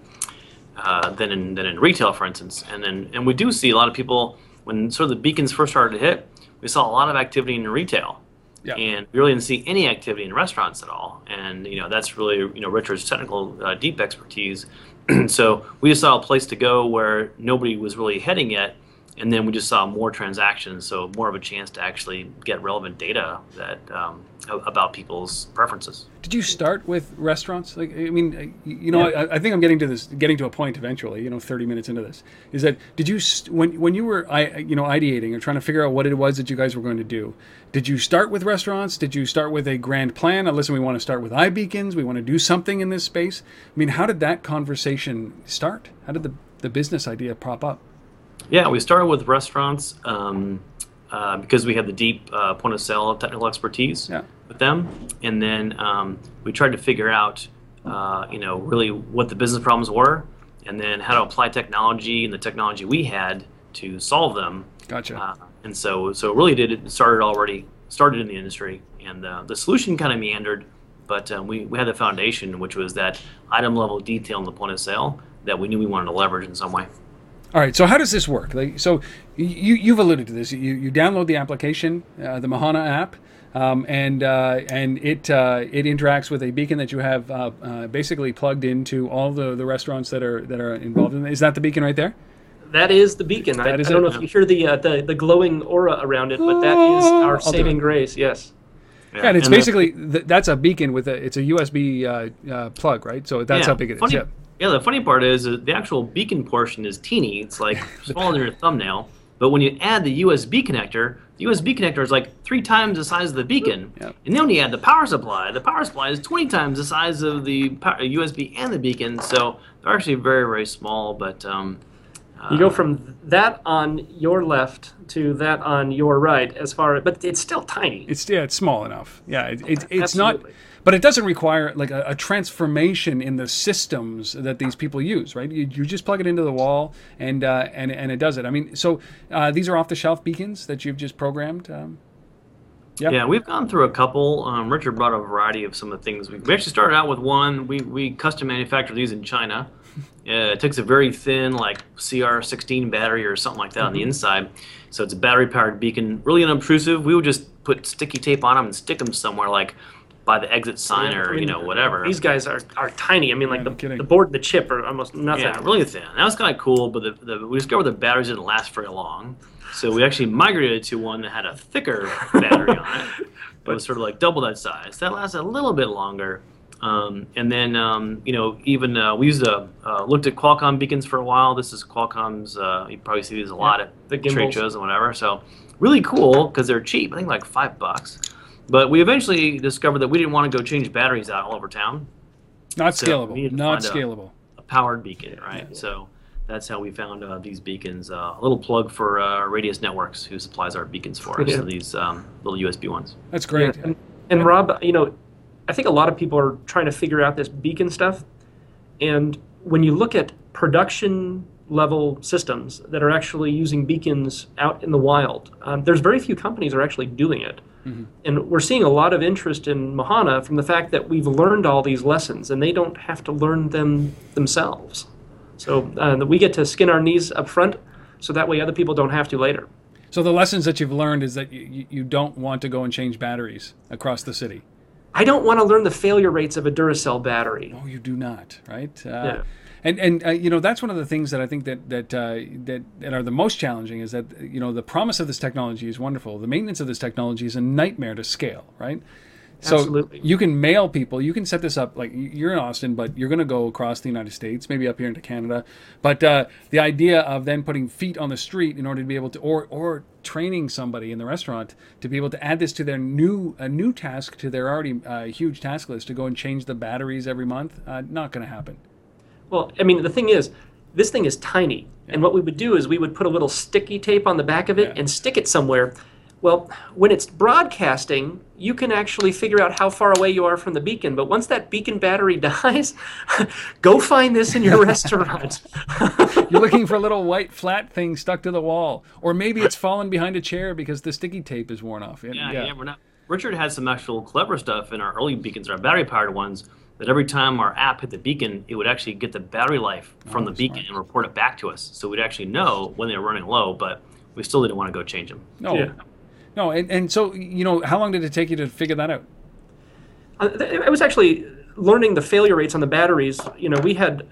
[SPEAKER 2] uh, than in than in retail, for instance. And then and we do see a lot of people when sort of the beacons first started to hit. We saw a lot of activity in retail,
[SPEAKER 1] Yeah.
[SPEAKER 2] and we really didn't see any activity in restaurants at all. And you know that's really you know Richard's technical uh, deep expertise. so we just saw a place to go where nobody was really heading yet, and then we just saw more transactions, so more of a chance to actually get relevant data that um, about people's preferences.
[SPEAKER 1] Did you start with restaurants? Like, I mean, you know, I, I think I'm getting to this, getting to a point eventually. You know, 30 minutes into this, is that did you st- when when you were, I, you know, ideating or trying to figure out what it was that you guys were going to do? Did you start with restaurants? Did you start with a grand plan? Uh, listen, we want to start with iBeacons. We want to do something in this space. I mean, how did that conversation start? How did the the business idea pop up?
[SPEAKER 2] Yeah, we started with restaurants um, uh, because we had the deep uh, point of sale technical expertise
[SPEAKER 1] Yeah.
[SPEAKER 2] with them, and then um, we tried to figure out, uh, you know, really what the business problems were, and then how to apply technology and the technology we had to solve them.
[SPEAKER 1] Gotcha.
[SPEAKER 2] Uh, and so, so it really did it started already started in the industry, and uh, the solution kind of meandered, but um, we we had the foundation, which was that item level detail in the point of sale that we knew we wanted to leverage in some way.
[SPEAKER 1] All right. So how does this work? Like, so you you've alluded to this. You you download the application, uh, the Mahana app, um, and uh, and it uh, it interacts with a beacon that you have uh, uh, basically plugged into all the, the restaurants that are that are involved in. it. Is that the beacon right there?
[SPEAKER 3] that is the beacon I,
[SPEAKER 1] That is
[SPEAKER 3] I don't
[SPEAKER 1] it?
[SPEAKER 3] know if you hear the, uh, the the glowing aura around it but that is
[SPEAKER 1] Oh,
[SPEAKER 3] our
[SPEAKER 1] I'll
[SPEAKER 3] saving grace yes
[SPEAKER 1] Yeah, and it's
[SPEAKER 2] the-
[SPEAKER 1] basically th- that's a beacon with a it's a USB uh, uh, plug, right? So that's how big it is.
[SPEAKER 2] funny,
[SPEAKER 1] Yeah.
[SPEAKER 2] Yeah, the funny part is uh, the actual beacon portion is teeny. It's like smaller than your thumbnail. But when you add the USB connector, the USB connector is like three times the size of the beacon.
[SPEAKER 1] Yep.
[SPEAKER 2] And then when you add the power supply, the power supply is 20 times the size of the pow- USB and the beacon. So they're actually very, very small. But um,
[SPEAKER 3] you go from that on your left to that on your right as far as, but it's still tiny
[SPEAKER 1] It's yeah, it's small enough. Yeah, it, it, it's not. But it doesn't require like a, a, transformation in the systems that these people use, right? You, you just plug it into the wall and uh, and and it does it. I mean, so uh, these are off the shelf beacons that you've just programmed. Um,
[SPEAKER 2] Yep. Yeah, we've gone through a couple. Um, Richard brought a variety of some of the things. We, we actually started out with one. We, we custom manufactured these in China. Uh, it takes a very thin, like CR16 battery or something like that mm-hmm. on the mm-hmm. inside. So it's a battery powered beacon, really unobtrusive. We would just put sticky tape on them and stick them somewhere, like by the exit sign or you know whatever.
[SPEAKER 3] These guys are, are tiny. I mean, like the, the board and the chip are almost nothing.
[SPEAKER 2] Yeah, really thin. That was kind of cool, but the, the, we discovered the batteries didn't last very long. So we actually migrated to one that had a thicker battery on it, but it was sort of like double that size. That lasted a little bit longer. Um, and then um, you know even uh, we used a uh, looked at Qualcomm beacons for a while. This is Qualcomm's. Uh, you probably see these a lot at the trade shows and whatever. So really cool because they're cheap. I think like five bucks. But we eventually discovered that we didn't want to go change batteries out all over town.
[SPEAKER 1] Not so scalable. Not scalable.
[SPEAKER 2] A, a, powered beacon, right? Yeah. So that's how we found uh, these beacons. Uh, a little plug for uh, Radius Networks, who supplies our beacons for us. Yeah. So these um, little USB ones.
[SPEAKER 1] That's great.
[SPEAKER 3] Yeah. And, and Rob, you know, I think a lot of people are trying to figure out this beacon stuff, and when you look at production level systems that are actually using beacons out in the wild, um, there's very few companies are actually doing it. Mm-hmm. And we're seeing a lot of interest in Mahana from the fact that we've learned all these lessons and they don't have to learn them themselves. So uh, we get to skin our knees up front, so that way other people don't have to later.
[SPEAKER 1] So the lessons that you've learned is that you, you don't want to go and change batteries across the city.
[SPEAKER 3] I don't want to learn the failure rates of a Duracell battery.
[SPEAKER 1] No, you do not, right?
[SPEAKER 3] Uh, yeah.
[SPEAKER 1] And and uh, you know that's one of the things that I think that that, uh, that that are the most challenging is that you know the promise of this technology is wonderful. The maintenance of this technology is a nightmare to scale, right? So
[SPEAKER 3] Absolutely.
[SPEAKER 1] you can mail people. You can set this up like you're in Austin, but you're going to go across the United States, maybe up here into Canada. But uh, the idea of then putting feet on the street in order to be able to, or or training somebody in the restaurant to be able to add this to their new a new task to their already uh, huge task list to go and change the batteries every month, uh, not going to happen.
[SPEAKER 3] Well, I mean, the thing is, this thing is tiny, yeah. and what we would do is we would put a little sticky tape on the back of it yeah. and stick it somewhere well, when it's broadcasting, you can actually figure out how far away you are from the beacon. But once that beacon battery dies, go find this in your restaurant.
[SPEAKER 1] You're looking for a little white flat thing stuck to the wall, or maybe it's fallen behind a chair because the sticky tape is worn off.
[SPEAKER 2] Yeah, yeah, yeah we're not. Richard had some actual clever stuff in our early beacons, our battery powered ones. That every time our app hit the beacon, it would actually get the battery life from oh, the beacon smart. and report it back to us. So we'd actually know when they were running low, but we still didn't want to go change them.
[SPEAKER 1] No, yeah. No, and, and so you know, how long did it take you to figure that out?
[SPEAKER 3] Uh, it was actually learning the failure rates on the batteries. You know, we had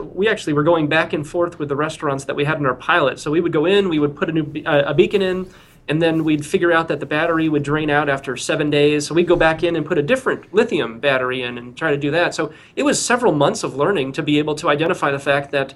[SPEAKER 3] we actually were going back and forth with the restaurants that we had in our pilot. So we would go in, we would put a new uh, a beacon in, and then we'd figure out that the battery would drain out after seven days. So we'd go back in and put a different lithium battery in and try to do that. So it was several months of learning to be able to identify the fact that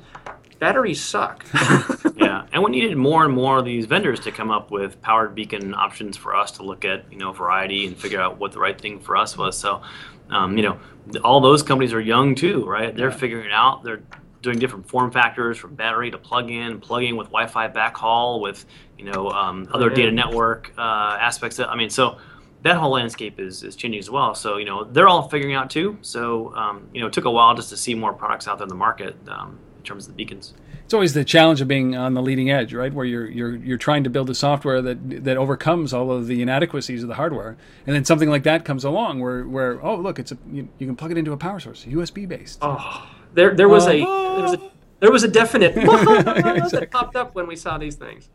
[SPEAKER 3] batteries suck.
[SPEAKER 2] yeah, and we needed more and more of these vendors to come up with powered beacon options for us to look at, you know, variety and figure out what the right thing for us was. So, um, you know, all those companies are young too, right? They're figuring it out. They're doing different form factors from battery to plug-in, plugging with Wi-Fi backhaul, with you know um, other data network uh, aspects. Of, I mean, so that whole landscape is, is changing as well. So you know they're all figuring out too. So um, you know it took a while just to see more products out there in the market. Um, in terms of the beacons.
[SPEAKER 1] It's always the challenge of being on the leading edge, right? Where you're you're you're trying to build a software that that overcomes all of the inadequacies of the hardware, and then something like that comes along where where oh look, it's a you, you can plug it into a power source, USB based.
[SPEAKER 3] Oh, there there was uh, a there was a there was a definite exactly. that popped up when we saw these things.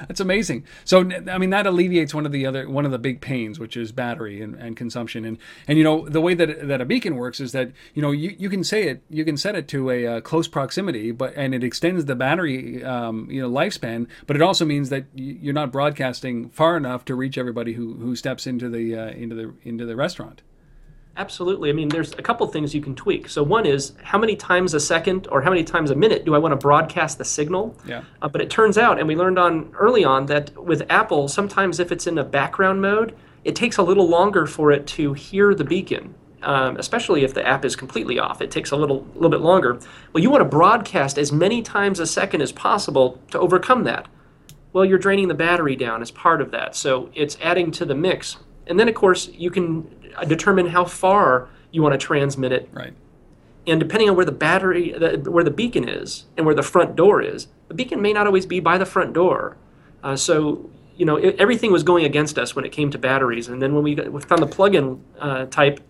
[SPEAKER 1] That's amazing. So I mean that alleviates one of the other one of the big pains, which is battery and, and consumption. And and you know the way that that a beacon works is that you know you, you can say it you can set it to a, a close proximity, but and it extends the battery um, you know lifespan. But it also means that you're not broadcasting far enough to reach everybody who who steps into the uh, into the into the restaurant.
[SPEAKER 3] Absolutely. I mean, there's a couple things you can tweak. So one is how many times a second or how many times a minute do I want to broadcast the signal?
[SPEAKER 1] Yeah.
[SPEAKER 3] Uh, but it turns out, and we learned on early on that with Apple, sometimes if it's in a background mode, it takes a little longer for it to hear the beacon. Um, especially if the app is completely off, it takes a little little bit longer. Well, you want to broadcast as many times a second as possible to overcome that. Well, you're draining the battery down as part of that, so it's adding to the mix. And then, of course, you can determine how far you want to transmit it.
[SPEAKER 1] Right.
[SPEAKER 3] And depending on where the battery, the, where the beacon is, and where the front door is, the beacon may not always be by the front door. Uh, so you know, it, everything was going against us when it came to batteries. And then when we, got, we found the plug-in uh, type,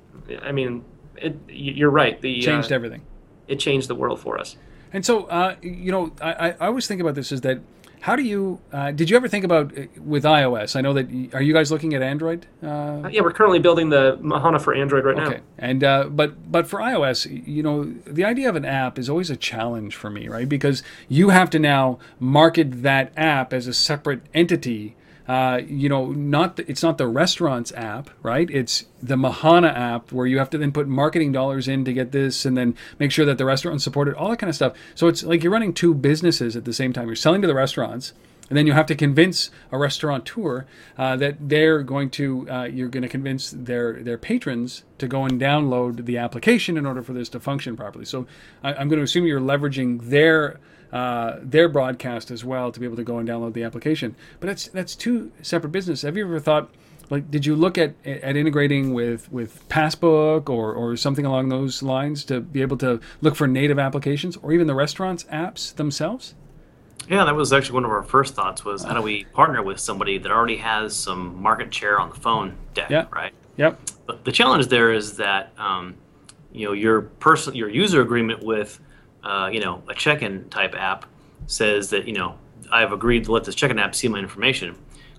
[SPEAKER 3] I mean, it, you're right. The
[SPEAKER 1] changed
[SPEAKER 3] uh,
[SPEAKER 1] everything.
[SPEAKER 3] It changed the world for us.
[SPEAKER 1] And so, uh, you know, I, I always think about this is that how do you uh, did you ever think about uh, with iOS? I know that are you guys looking at Android?
[SPEAKER 3] Uh, yeah, we're currently building the Mahana for Android right
[SPEAKER 1] okay.
[SPEAKER 3] now.
[SPEAKER 1] And uh, but but for iOS, you know, the idea of an app is always a challenge for me, right? Because you have to now market that app as a separate entity uh, you know, not the, it's not the restaurants app, right? It's the Mahana app where you have to then put marketing dollars in to get this, and then make sure that the restaurants support it, all that kind of stuff. So it's like you're running two businesses at the same time. You're selling to the restaurants, and then you have to convince a restaurateur uh, that they're going to uh, you're going to convince their their patrons to go and download the application in order for this to function properly. So I, am going to assume you're leveraging their uh, their broadcast as well to be able to go and download the application. But that's that's two separate businesses. Have you ever thought? Like, did you look at at integrating with with Passbook or or something along those lines to be able to look for native applications or even the restaurants apps themselves?
[SPEAKER 2] Yeah, that was actually one of our first thoughts was how do we partner with somebody that already has some market share on the phone deck,
[SPEAKER 1] yeah.
[SPEAKER 2] right?
[SPEAKER 1] Yep.
[SPEAKER 2] But the challenge there is that um, you know your person your user agreement with uh, you know, a check-in type app says that, you know, I've agreed to let this check-in app see my information.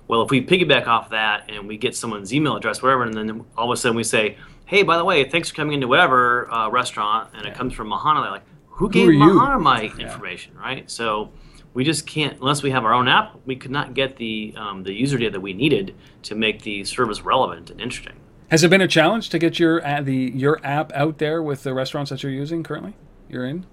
[SPEAKER 2] Well, if we piggyback off that and we get someone's email address, whatever, and then all of a sudden we say, hey, by the way, thanks for coming into whatever uh, restaurant, and yeah. it comes from Mahana, they're like, who gave who Mahana my yeah. information, right? So we just can't, unless we have our own app, we could not get the, um, the user data that we needed to make the service relevant and interesting.
[SPEAKER 1] Has it been a challenge to get your uh, the your app out there with the restaurants that you're using currently? You're in.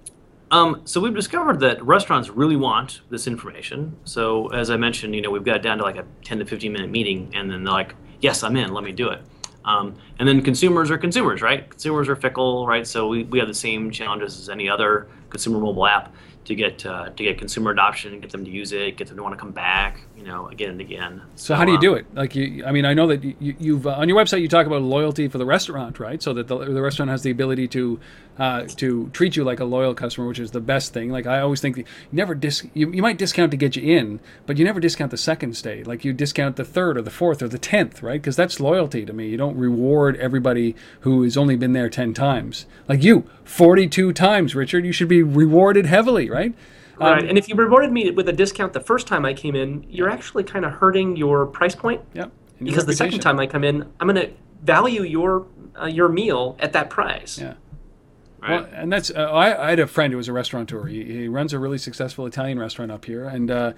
[SPEAKER 2] Um, so we've discovered that restaurants really want this information. So as I mentioned, you know, we've got down to like a 10 to 15 minute meeting, and then they're like, "Yes, I'm in. Let me do it." Um, and then consumers are consumers, right? Consumers are fickle, right? So we, we have the same challenges as any other consumer mobile app to get uh, to get consumer adoption, get them to use it, get them to want to come back, you know, again and again.
[SPEAKER 1] So, so how do you um, do it? Like you, I mean, I know that you, have uh, on your website you talk about loyalty for the restaurant, right? So that the, the restaurant has the ability to uh, to treat you like a loyal customer, which is the best thing. Like I always think, you never dis you, you might discount to get you in, but you never discount the second stay. Like you discount the third or the fourth or the tenth, right? Because that's loyalty to me. You don't reward everybody who has only been there ten times. Like you, forty-two times, Richard. You should be rewarded heavily, right?
[SPEAKER 3] Right. Um, and if you rewarded me with a discount the first time I came in, you're actually kind of hurting your price point.
[SPEAKER 1] Yep.
[SPEAKER 3] Because the second time I come in, I'm going to value your uh, your meal at that price.
[SPEAKER 1] Yeah. Right. Well, and that's uh, I, I, had a friend who was a restaurateur. He, he, runs a really successful Italian restaurant up here, and uh,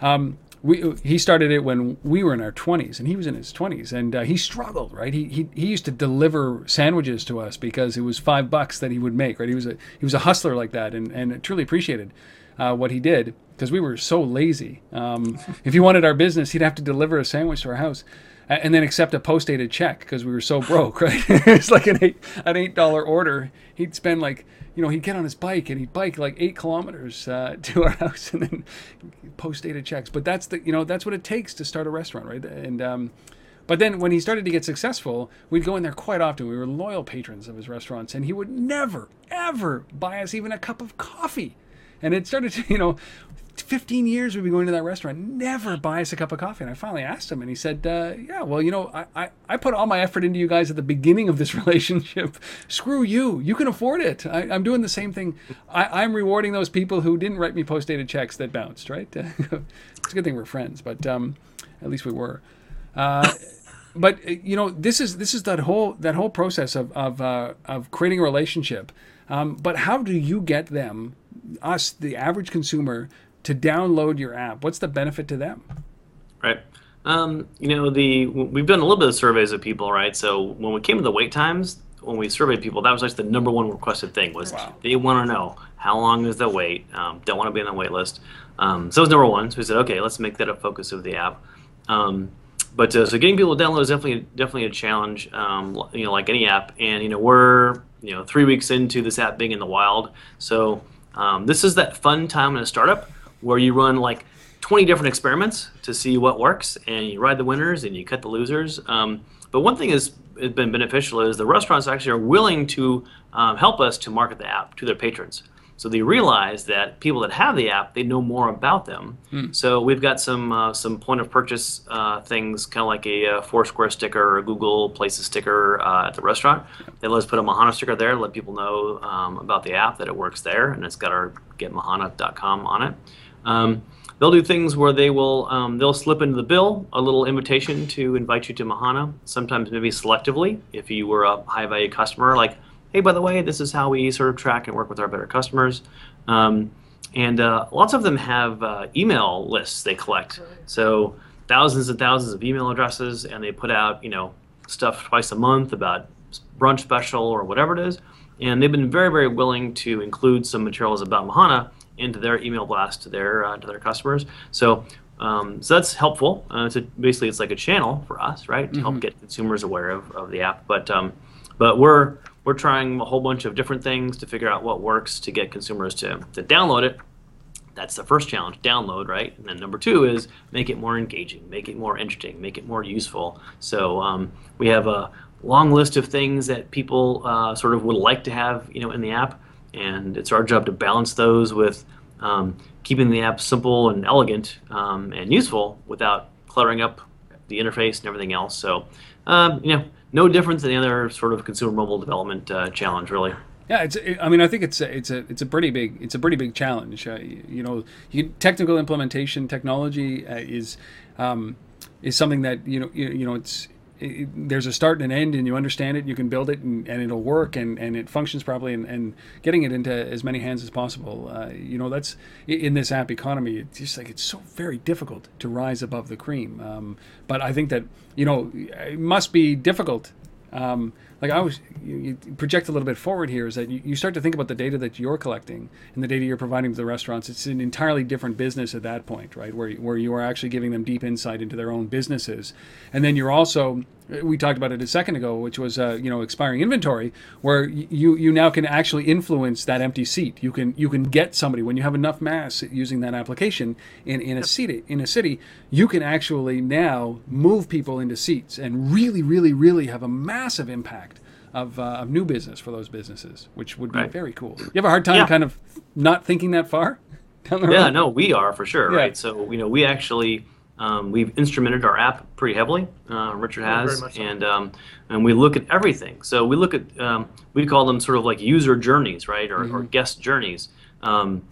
[SPEAKER 1] um, we he started it when we were in our 20s, and he was in his 20s, and uh, he struggled. Right, he, he he used to deliver sandwiches to us because it was five bucks that he would make. Right, he was a he was a hustler like that, and and truly appreciated uh, what he did because we were so lazy. Um, if he wanted our business, he'd have to deliver a sandwich to our house and then accept a post dated check because we were so broke, right? it's like an eight an eight dollar order. He'd spend like you know he'd get on his bike and he'd bike like eight kilometers uh, to our house and then post dated checks. But that's the you know that's what it takes to start a restaurant, right? And um, but then when he started to get successful, we'd go in there quite often. We were loyal patrons of his restaurants, and he would never ever buy us even a cup of coffee and it started to, you know, 15 years we've been going to that restaurant, never buy us a cup of coffee. And I finally asked him, and he said, uh, Yeah, well, you know, I, I, I, put all my effort into you guys at the beginning of this relationship. Screw you. You can afford it. I, am doing the same thing. I, am rewarding those people who didn't write me post dated checks that bounced, right? it's a good thing we're friends, but um, at least we were. Uh, but uh, you know, this is this is that whole that whole process of of, uh, of creating a relationship. Um, but how do you get them us, the average consumer, to download your app? What's the benefit to them?
[SPEAKER 2] Right. Um, you know, the we've done a little bit of surveys of people, right? So when we came to the wait times, when we surveyed people, that was like the number one requested thing was wow. they want to know how long is the wait. Um, don't want to be on the wait list. Um, so it was number one. So we said, okay, let's make that a focus of the app. Um, but uh, so getting people to download is definitely definitely a challenge. Um, you know, like any app, and you know we're you know three weeks into this app being in the wild, so um, this is that fun time in a startup where you run like 20 different experiments to see what works, and you ride the winners and you cut the losers. Um, but one thing has been beneficial is the restaurants actually are willing to um, help us to market the app to their patrons. So they realize that people that have the app, they know more about them.
[SPEAKER 1] Hmm.
[SPEAKER 2] So we've got some uh, some point of purchase uh, things, kind of like a, uh Foursquare sticker or a Google Places sticker uh, at the restaurant. They let us put a Mahana sticker there, let people know um, about the app that it works there, and it's got our getmahana.com on it. Um, they'll do things where they will um, they'll slip into the bill a little invitation to invite you to Mahana. Sometimes maybe selectively if you were a high value customer, like hey, by the way, this is how we sort of track and work with our better customers. Um, and uh, lots of them have uh, email lists they collect. So thousands and thousands of email addresses, and they put out you know stuff twice a month about brunch special or whatever it is. And they've been very very willing to include some materials about Mahana into their email blast to their uh, to their customers. So. Um, so that's helpful. Uh, so basically, it's like a channel for us, right, to help get consumers aware of, of the app. But um, but we're we're trying a whole bunch of different things to figure out what works to get consumers to, to download it. That's the first challenge, download, right? And then number two is make it more engaging, make it more interesting, make it more useful. So um, we have a long list of things that people uh, sort of would like to have, you know, in the app, and it's our job to balance those with um, keeping the app simple and elegant um, and useful without cluttering up the interface and everything else. So, um, you know, no difference than the other sort of consumer mobile development uh, challenge, really.
[SPEAKER 1] Yeah, it's. I mean, I think it's a, it's a it's a pretty big it's a pretty big challenge. Uh, you, you know, you, technical implementation technology uh, is um, is something that you know you, you know it's there's a start and an end and you understand it you can build it and, and it'll work and, and it functions properly and, and getting it into as many hands as possible uh, you know that's in this app economy it's just like it's so very difficult to rise above the cream. Um, but i think that you know it must be difficult um, like I was, you, you project a little bit forward here is that you, you start to think about the data that you're collecting and the data you're providing to the restaurants. It's an entirely different business at that point, right? Where, where you are actually giving them deep insight into their own businesses. And then you're also, we talked about it a second ago, which was, uh, you know, expiring inventory, where you, you now can actually influence that empty seat. You can, you can get somebody when you have enough mass using that application in, in a city, in a city, you can actually now move people into seats and really, really, really have a massive impact of, uh, of new business for those businesses, which would be
[SPEAKER 2] Right.
[SPEAKER 1] very cool. You have a hard time
[SPEAKER 2] Yeah.
[SPEAKER 1] kind of not thinking that far down the road?
[SPEAKER 2] Yeah, no, we are for sure,
[SPEAKER 1] Yeah.
[SPEAKER 2] right? So you know, we actually um, we've instrumented our app pretty heavily. Uh, Richard has,
[SPEAKER 3] so.
[SPEAKER 2] and um, and we look at everything. So we look at um, we call them sort of like user journeys, right, or,
[SPEAKER 1] Mm-hmm.
[SPEAKER 2] or guest journeys. Um,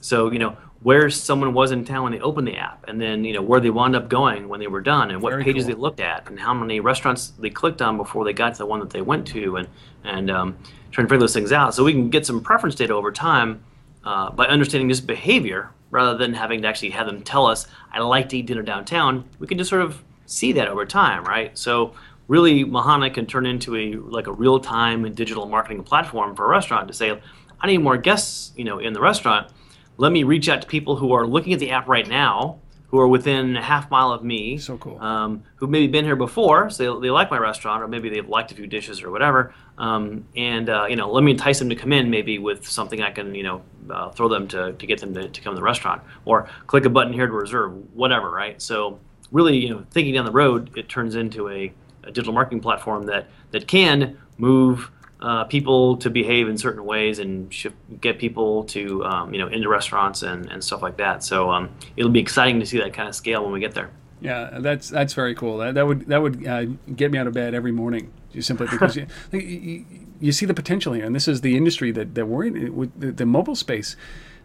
[SPEAKER 2] so you know where someone was in town when they opened the app, and then you know where they wound up going when they were done, and what
[SPEAKER 1] Very
[SPEAKER 2] pages
[SPEAKER 1] cool.
[SPEAKER 2] they looked at, and how many restaurants they clicked on before they got to the one that they went to, and and um, trying to figure those things out. So we can get some preference data over time uh, by understanding this behavior rather than having to actually have them tell us, I like to eat dinner downtown. We can just sort of see that over time, right? So really, Mahana can turn into a like a real-time digital marketing platform for a restaurant to say, I need more guests, you know, in the restaurant. Let me reach out to people who are looking at the app right now, who are within a half mile of me,
[SPEAKER 1] So cool.
[SPEAKER 2] um, who've maybe been here before, so they, they like my restaurant, or maybe they've liked a few dishes or whatever. Um, and uh, you know, let me entice them to come in, maybe with something I can, you know, uh, throw them to, to get them to, to come to the restaurant, or click a button here to reserve, whatever, right? So really, you know, thinking down the road, it turns into a, a digital marketing platform that that can move. Uh, people to behave in certain ways and get people to um, you know into restaurants and, and stuff like that. So um, it'll be exciting to see that kind of scale when we get there.
[SPEAKER 1] Yeah, that's that's very cool. That, that would that would uh, get me out of bed every morning, just simply because you, you, you see the potential here, and this is the industry that, that we're in. With the, the mobile space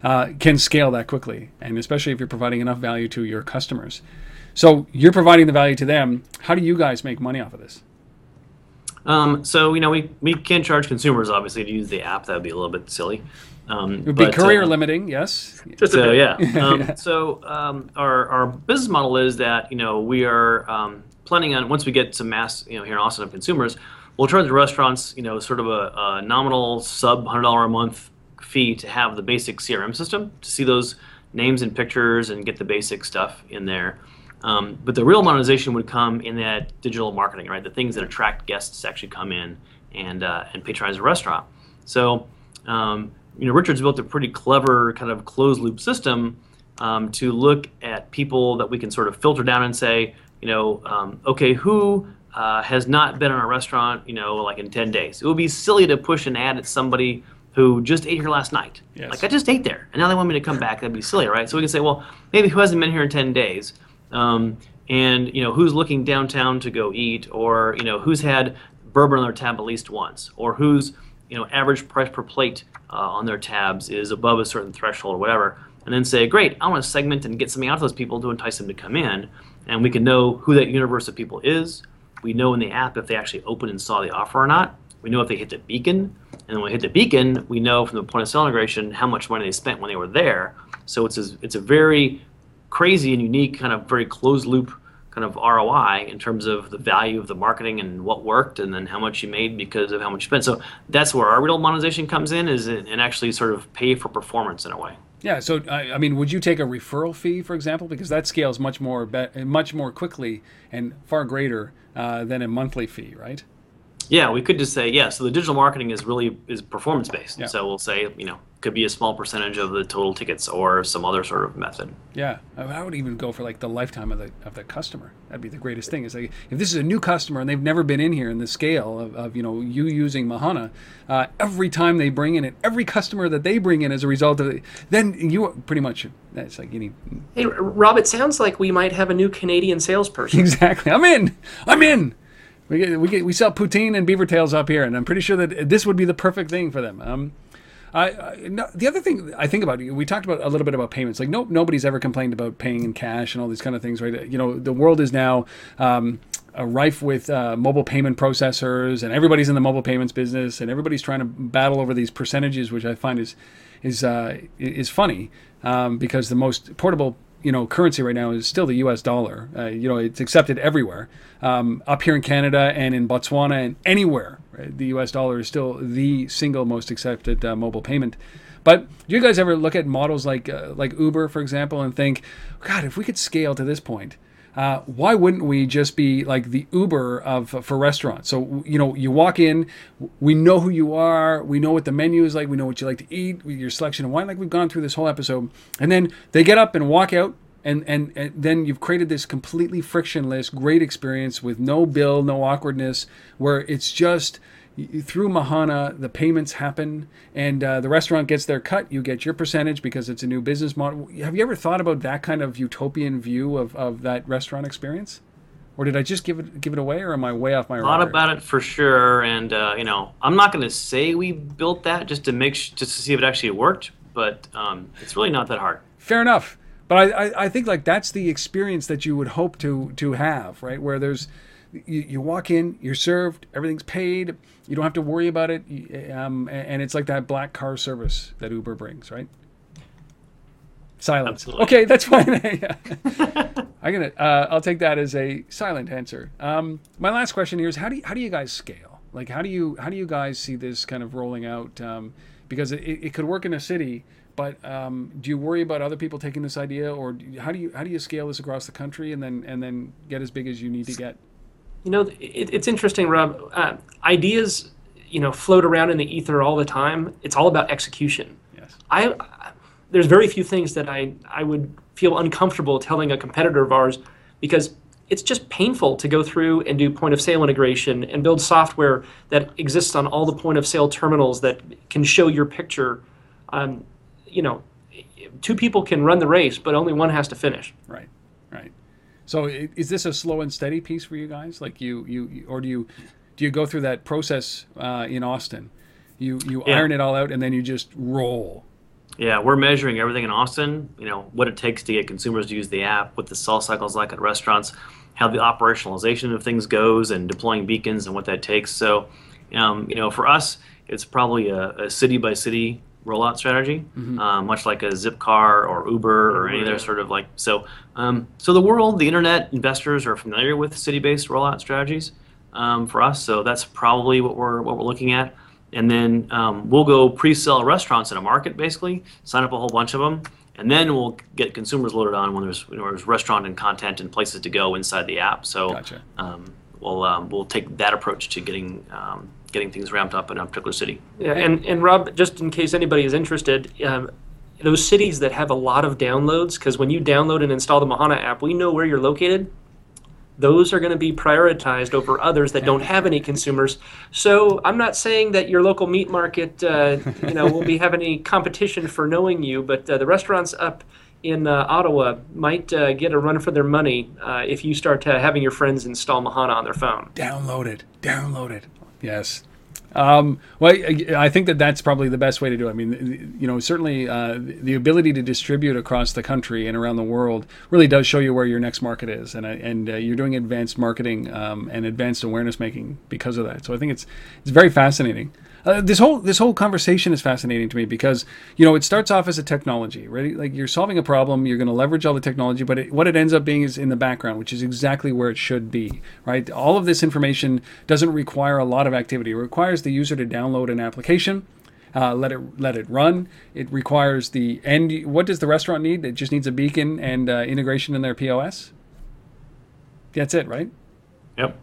[SPEAKER 1] uh, can scale that quickly, and especially if you're providing enough value to your customers. So you're providing the value to them. How do you guys make money off of this?
[SPEAKER 2] Um, so you know we, we can't charge consumers obviously to use the app. That would be a little bit silly. Um,
[SPEAKER 1] It would be
[SPEAKER 2] but,
[SPEAKER 1] career
[SPEAKER 2] uh,
[SPEAKER 1] limiting, yes.
[SPEAKER 3] Just a
[SPEAKER 2] So
[SPEAKER 3] bit.
[SPEAKER 2] yeah. Um, So um, our our business model is that you know we are um, planning on once we get some mass you know here in Austin of consumers, we'll charge the restaurants you know sort of a, a nominal sub hundred dollar a month fee to have the basic CRM system to see those names and pictures and get the basic stuff in there. Um, but the real monetization would come in that digital marketing, right? The things that attract guests to actually come in and uh, and patronize a restaurant. So, um, you know, Richard's built a pretty clever kind of closed loop system um, to look at people that we can sort of filter down and say, you know, um, okay, who uh, has not been in a restaurant, you know, like in 10 days. It would be silly to push an ad at somebody who just ate here last night.
[SPEAKER 1] Yes.
[SPEAKER 2] Like I just ate there, and now they want me to come back. That'd be silly, right? So we can say, well, maybe who hasn't been here in 10 days, um, and you know who's looking downtown to go eat, or you know who's had bourbon on their tab at least once, or whose you know average price per plate uh, on their tabs is above a certain threshold or whatever, and then say, great, I want to segment and get something out of those people to entice them to come in, and we can know who that universe of people is. We know in the app if they actually opened and saw the offer or not. We know if they hit the beacon, and when we hit the beacon, we know from the point of sale integration how much money they spent when they were there. So it's a, it's a very crazy and unique kind of very closed loop kind of ROI in terms of the value of the marketing and what worked and then how much you made because of how much you spent. So that's where our real monetization comes in is and actually sort of pay for performance in a way.
[SPEAKER 1] Yeah. So I, I mean, would you take a referral fee, for example, because that scales much more be- much more quickly and far greater uh, than a monthly fee, right?
[SPEAKER 2] Yeah, we could just say yeah. So the digital marketing is really is performance based.
[SPEAKER 1] Yeah.
[SPEAKER 2] So we'll say you know could be a small percentage of the total tickets or some other sort of method.
[SPEAKER 1] Yeah, I I would even go for like the lifetime of the of the customer. That'd be the greatest thing. Is like if this is a new customer and they've never been in here in the scale of, of you know you using Mahana, uh, every time they bring in it, every customer that they bring in as a result of it, then you pretty much that's like any
[SPEAKER 3] Hey, Rob, it sounds like we might have a new Canadian salesperson.
[SPEAKER 1] exactly. I'm in. I'm in. We get, we get, we sell poutine and beaver tails up here, and I'm pretty sure that this would be the perfect thing for them. Um, I, I no, the other thing I think about we talked about a little bit about payments. Like, nope, nobody's ever complained about paying in cash and all these kind of things, right? You know, the world is now. Um, uh, rife with uh, mobile payment processors, and everybody's in the mobile payments business, and everybody's trying to battle over these percentages, which I find is is uh, is funny um, because the most portable you know currency right now is still the U.S. dollar. Uh, you know, it's accepted everywhere. Um, up here in Canada and in Botswana and anywhere, right, the U.S. dollar is still the single most accepted uh, mobile payment. But do you guys ever look at models like uh, like Uber, for example, and think, God, if we could scale to this point, uh, why wouldn't we just be like the Uber of for restaurants? So you know, you walk in, we know who you are, we know what the menu is like, we know what you like to eat, your selection of wine, like we've gone through this whole episode, and then they get up and walk out. And, and, and then you've created this completely frictionless, great experience with no bill, no awkwardness, where it's just through Mahana, the payments happen, and uh, the restaurant gets their cut. You get your percentage because it's a new business model. Have you ever thought about that kind of utopian view of, of that restaurant experience, or did I just give it give it away, or am I way off my
[SPEAKER 2] Thought
[SPEAKER 1] rocker?
[SPEAKER 2] about it for sure, and uh, you know, I'm not going to say we built that just to make sh- just to see if it actually worked, but um, it's really not that hard.
[SPEAKER 1] Fair enough, but I, I, I think like that's the experience that you would hope to to have, right? Where there's you, you walk in, you're served, everything's paid, you don't have to worry about it, um, and it's like that black car service that Uber brings, right? Silence.
[SPEAKER 2] Absolutely.
[SPEAKER 1] Okay, that's fine. I'm gonna. Uh, I'll take that as a silent answer. Um, my last question here is: How do you, how do you guys scale? Like, how do you how do you guys see this kind of rolling out? Um, because it, it could work in a city, but um, do you worry about other people taking this idea, or do you- how do you how do you scale this across the country and then and then get as big as you need to get?
[SPEAKER 3] You know, it, it's interesting, Rob. Uh, ideas, you know, float around in the ether all the time. It's all about execution.
[SPEAKER 1] Yes.
[SPEAKER 3] I, I there's very few things that I I would feel uncomfortable telling a competitor of ours because it's just painful to go through and do point of sale integration and build software that exists on all the point of sale terminals that can show your picture. Um, you know, two people can run the race, but only one has to finish.
[SPEAKER 1] Right. Right. So is this a slow and steady piece for you guys? Like you you or do you do you go through that process uh, in Austin? You you
[SPEAKER 2] Yeah.
[SPEAKER 1] iron it all out and then you just roll.
[SPEAKER 2] Yeah, we're measuring everything in Austin. You know what it takes to get consumers to use the app, what the sell cycles like at restaurants, how the operationalization of things goes, and deploying beacons and what that takes. So, um, you know, for us, it's probably a, a city by city rollout strategy, uh, much like a Zipcar or Uber or any other sort of like. So, um, so the world, the internet, investors are familiar with city-based rollout strategies um, for us. So that's probably what we're what we're looking at and then um, we'll go pre-sell restaurants in a market basically sign up a whole bunch of them and then we'll get consumers loaded on when there's, when there's restaurant and content and places to go inside the app so
[SPEAKER 1] Gotcha.
[SPEAKER 2] um, we'll um, we'll take that approach to getting um, getting things ramped up in a particular city
[SPEAKER 3] Yeah, and, and Rob, just in case anybody is interested, um, those cities that have a lot of downloads, because when you download and install the Mahana app, we know where you're located. those are going to be prioritized over others that don't have any consumers. So I'm not saying that your local meat market, uh, you know, will be having any competition for knowing you, but uh, the restaurants up in uh, Ottawa might uh, get a run for their money uh, if you start uh, having your friends install Mahana on their phone.
[SPEAKER 1] Download it. Download it. Yes. Um, well, I, think that that's probably the best way to do it. I mean, you know, certainly uh, the ability to distribute across the country and around the world really does show you where your next market is, and and uh, you're doing advanced marketing um, and advanced awareness making because of that. So I think it's it's very fascinating. Uh, this whole this whole conversation is fascinating to me because you know it starts off as a technology, right? Like you're solving a problem, you're going to leverage all the technology, but it, what it ends up being is in the background, which is exactly where it should be, right? All of this information doesn't require a lot of activity. It requires the user to download an application. Uh, let it let it run. It requires the end. What does the restaurant need? It just needs a beacon and uh, integration in their POS. That's it, right?
[SPEAKER 2] Yep.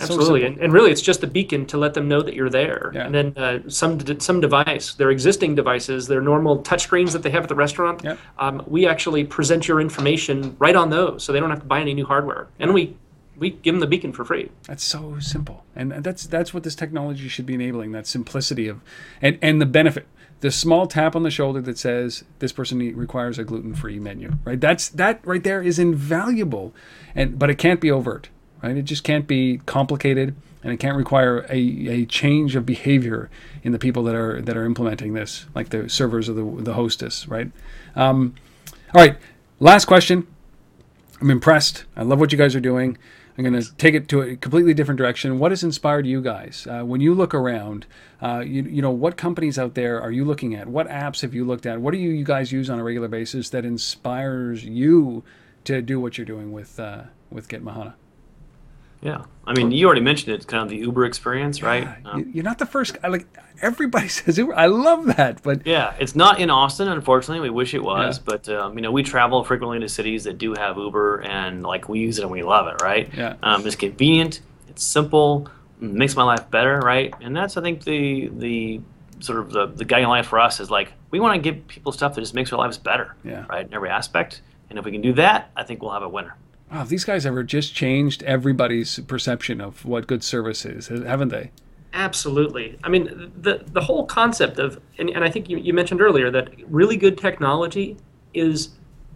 [SPEAKER 3] Absolutely, so and, and, really, it's just a beacon to let them know that you're there.
[SPEAKER 1] Yeah.
[SPEAKER 3] And then uh, some some device, their existing devices, their normal touchscreens that they have at the restaurant,
[SPEAKER 1] yep.
[SPEAKER 3] um, we actually present your information right on those, so they don't have to buy any new hardware, and we we give them the beacon for free.
[SPEAKER 1] That's so simple, and that's that's what this technology should be enabling. That simplicity of, and and the benefit. The small tap on the shoulder that says this person requires a gluten-free menu, right? That's that right there is invaluable, and but it can't be overt right? It just can't be complicated, and it can't require a, a change of behavior in the people that are that are implementing this, like the servers or the the hostess, right? Um, all right, last question. I'm impressed. I love what you guys are doing. I'm going to take it to a completely different direction. What has inspired you guys? Uh, when you look around, uh, you, you know, what companies out there are you looking at? What apps have you looked at? What do you, you guys use on a regular basis that inspires you to do what you're doing with, uh, with Get Mahana?
[SPEAKER 2] Yeah, I mean, you already mentioned it. It's kind of the Uber experience, right?
[SPEAKER 1] Yeah, um, you're not the first. guy. Like everybody says Uber. I love that, but
[SPEAKER 2] yeah, it's not in Austin. Unfortunately, we wish it was. Yeah. But um, you know, we travel frequently to cities that do have Uber, and like we use it and we love it, right?
[SPEAKER 1] Yeah.
[SPEAKER 2] Um, it's convenient. It's simple. Makes my life better, right? And that's I think the the sort of the the guiding light for us is like we want to give people stuff that just makes their lives better,
[SPEAKER 1] yeah.
[SPEAKER 2] right? In every aspect. And if we can do that, I think we'll have a winner
[SPEAKER 1] wow, these guys have just changed everybody's perception of what good service is, haven't they?
[SPEAKER 3] Absolutely. I mean, the the whole concept of, and, and I think you, you mentioned earlier that really good technology is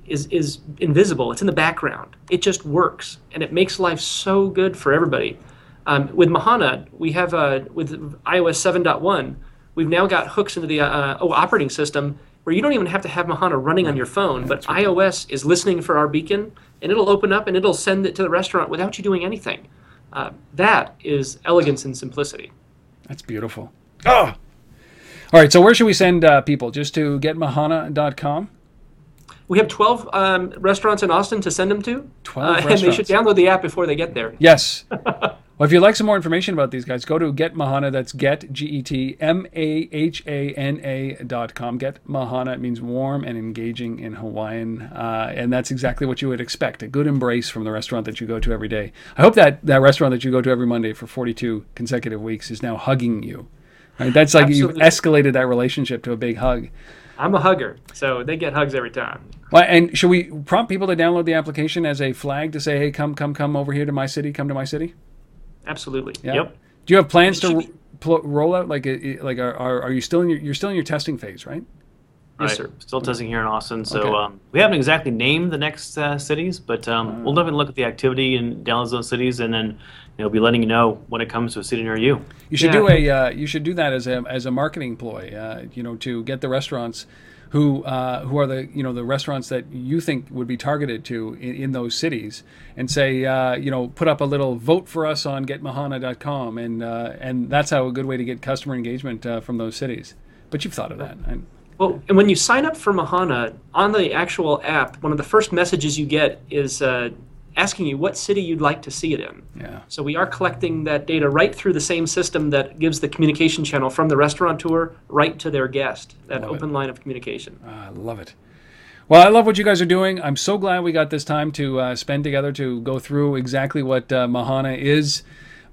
[SPEAKER 3] is is invisible. It's in the background. It just works, and it makes life so good for everybody. Um, with Mahana, we have uh, with iOS 7.1, we've now got hooks into the uh, oh, operating system where you don't even have to have Mahana running on your phone, but iOS is listening for our beacon and it'll open up and it'll send it to the restaurant without you doing anything. Uh, that is elegance and simplicity.
[SPEAKER 1] That's beautiful. Oh! All right, so where should we send uh, people? Just to getmahana.com?
[SPEAKER 3] We have 12 um, restaurants in Austin to send them to.
[SPEAKER 1] 12 uh,
[SPEAKER 3] And they should download the app before they get there.
[SPEAKER 1] Yes. Well, if you'd like some more information about these guys, go to Get Mahana. That's Get G E T M A H A N A dot com. Get Mahana it means warm and engaging in Hawaiian, uh, and that's exactly what you would expect—a good embrace from the restaurant that you go to every day. I hope that that restaurant that you go to every Monday for 42 consecutive weeks is now hugging you. Right? That's like Absolutely. you've escalated that relationship to a big hug.
[SPEAKER 3] I'm a hugger, so they get hugs every time.
[SPEAKER 1] Well, and should we prompt people to download the application as a flag to say, "Hey, come, come, come over here to my city. Come to my city."
[SPEAKER 3] Absolutely.
[SPEAKER 2] Yeah. Yep.
[SPEAKER 1] Do you have plans to pl- roll out like a, like are, are you still in your you're still in your testing phase, right?
[SPEAKER 2] Yes, sir. Still testing here in Austin. So okay. um, we haven't exactly named the next uh, cities, but um, uh, we'll definitely look at the activity and download those cities, and then you know be letting you know when it comes to a city near you.
[SPEAKER 1] You should yeah. do a uh, you should do that as a as a marketing ploy. Uh, you know, to get the restaurants who uh, who are the you know the restaurants that you think would be targeted to in, in those cities, and say uh, you know put up a little vote for us on getmahana.com, and uh, and that's how a good way to get customer engagement uh, from those cities. But you've thought of that. I,
[SPEAKER 3] well, and when you sign up for Mahana on the actual app, one of the first messages you get is uh, asking you what city you'd like to see it in.
[SPEAKER 1] Yeah.
[SPEAKER 3] So we are collecting that data right through the same system that gives the communication channel from the restaurateur right to their guest, that open it. line of communication.
[SPEAKER 1] Ah, I love it. Well, I love what you guys are doing. I'm so glad we got this time to uh, spend together to go through exactly what uh, Mahana is.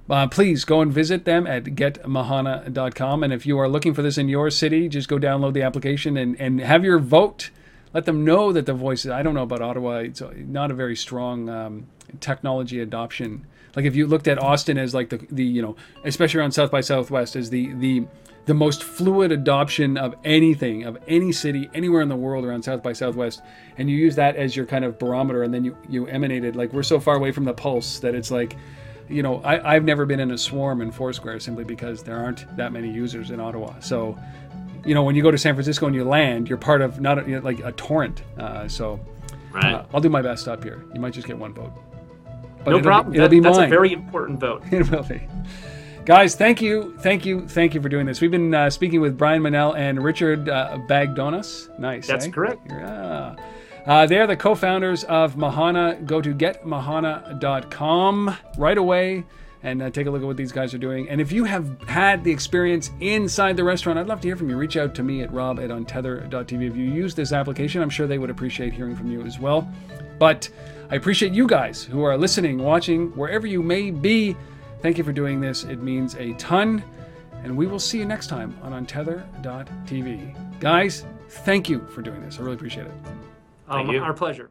[SPEAKER 1] Uh, please go and visit them at getmahana.com. And if you are looking for this in your city, just go download the application and, and have your vote let them know that the voice. I don't know about Ottawa; it's not a very strong um, technology adoption. Like if you looked at Austin as like the the you know especially around South by Southwest as the the the most fluid adoption of anything of any city anywhere in the world around South by Southwest, and you use that as your kind of barometer, and then you you emanated like we're so far away from the pulse that it's like. You know, I, I've never been in a swarm in Foursquare simply because there aren't that many users in Ottawa. So, you know, when you go to San Francisco and you land, you're part of not a, you know, like a torrent. Uh, so,
[SPEAKER 2] Right.
[SPEAKER 1] uh, I'll do my best up here. You might just get one vote. But
[SPEAKER 3] no
[SPEAKER 1] it'll
[SPEAKER 3] problem.
[SPEAKER 1] Be, it'll
[SPEAKER 3] That-
[SPEAKER 1] be
[SPEAKER 3] that's
[SPEAKER 1] mine.
[SPEAKER 3] a very important vote.
[SPEAKER 1] it will be. Guys, thank you, thank you, thank you for doing this. We've been uh, speaking with Brian Manel and Richard uh, Bagdonas. Nice.
[SPEAKER 3] That's
[SPEAKER 1] eh?
[SPEAKER 3] correct.
[SPEAKER 1] Yeah. Uh, they are the co-founders of Mahana. Go to getmahana.com right away and uh, take a look at what these guys are doing. And if you have had the experience inside the restaurant, I'd love to hear from you. Reach out to me at rob at untether.tv. If you use this application, I'm sure they would appreciate hearing from you as well. But I appreciate you guys who are listening, watching, wherever you may be. Thank you for doing this. It means a ton. And we will see you next time on untether.tv. Guys, thank you for doing this. I really appreciate it.
[SPEAKER 2] Thank
[SPEAKER 3] Um,
[SPEAKER 2] you.
[SPEAKER 3] our pleasure.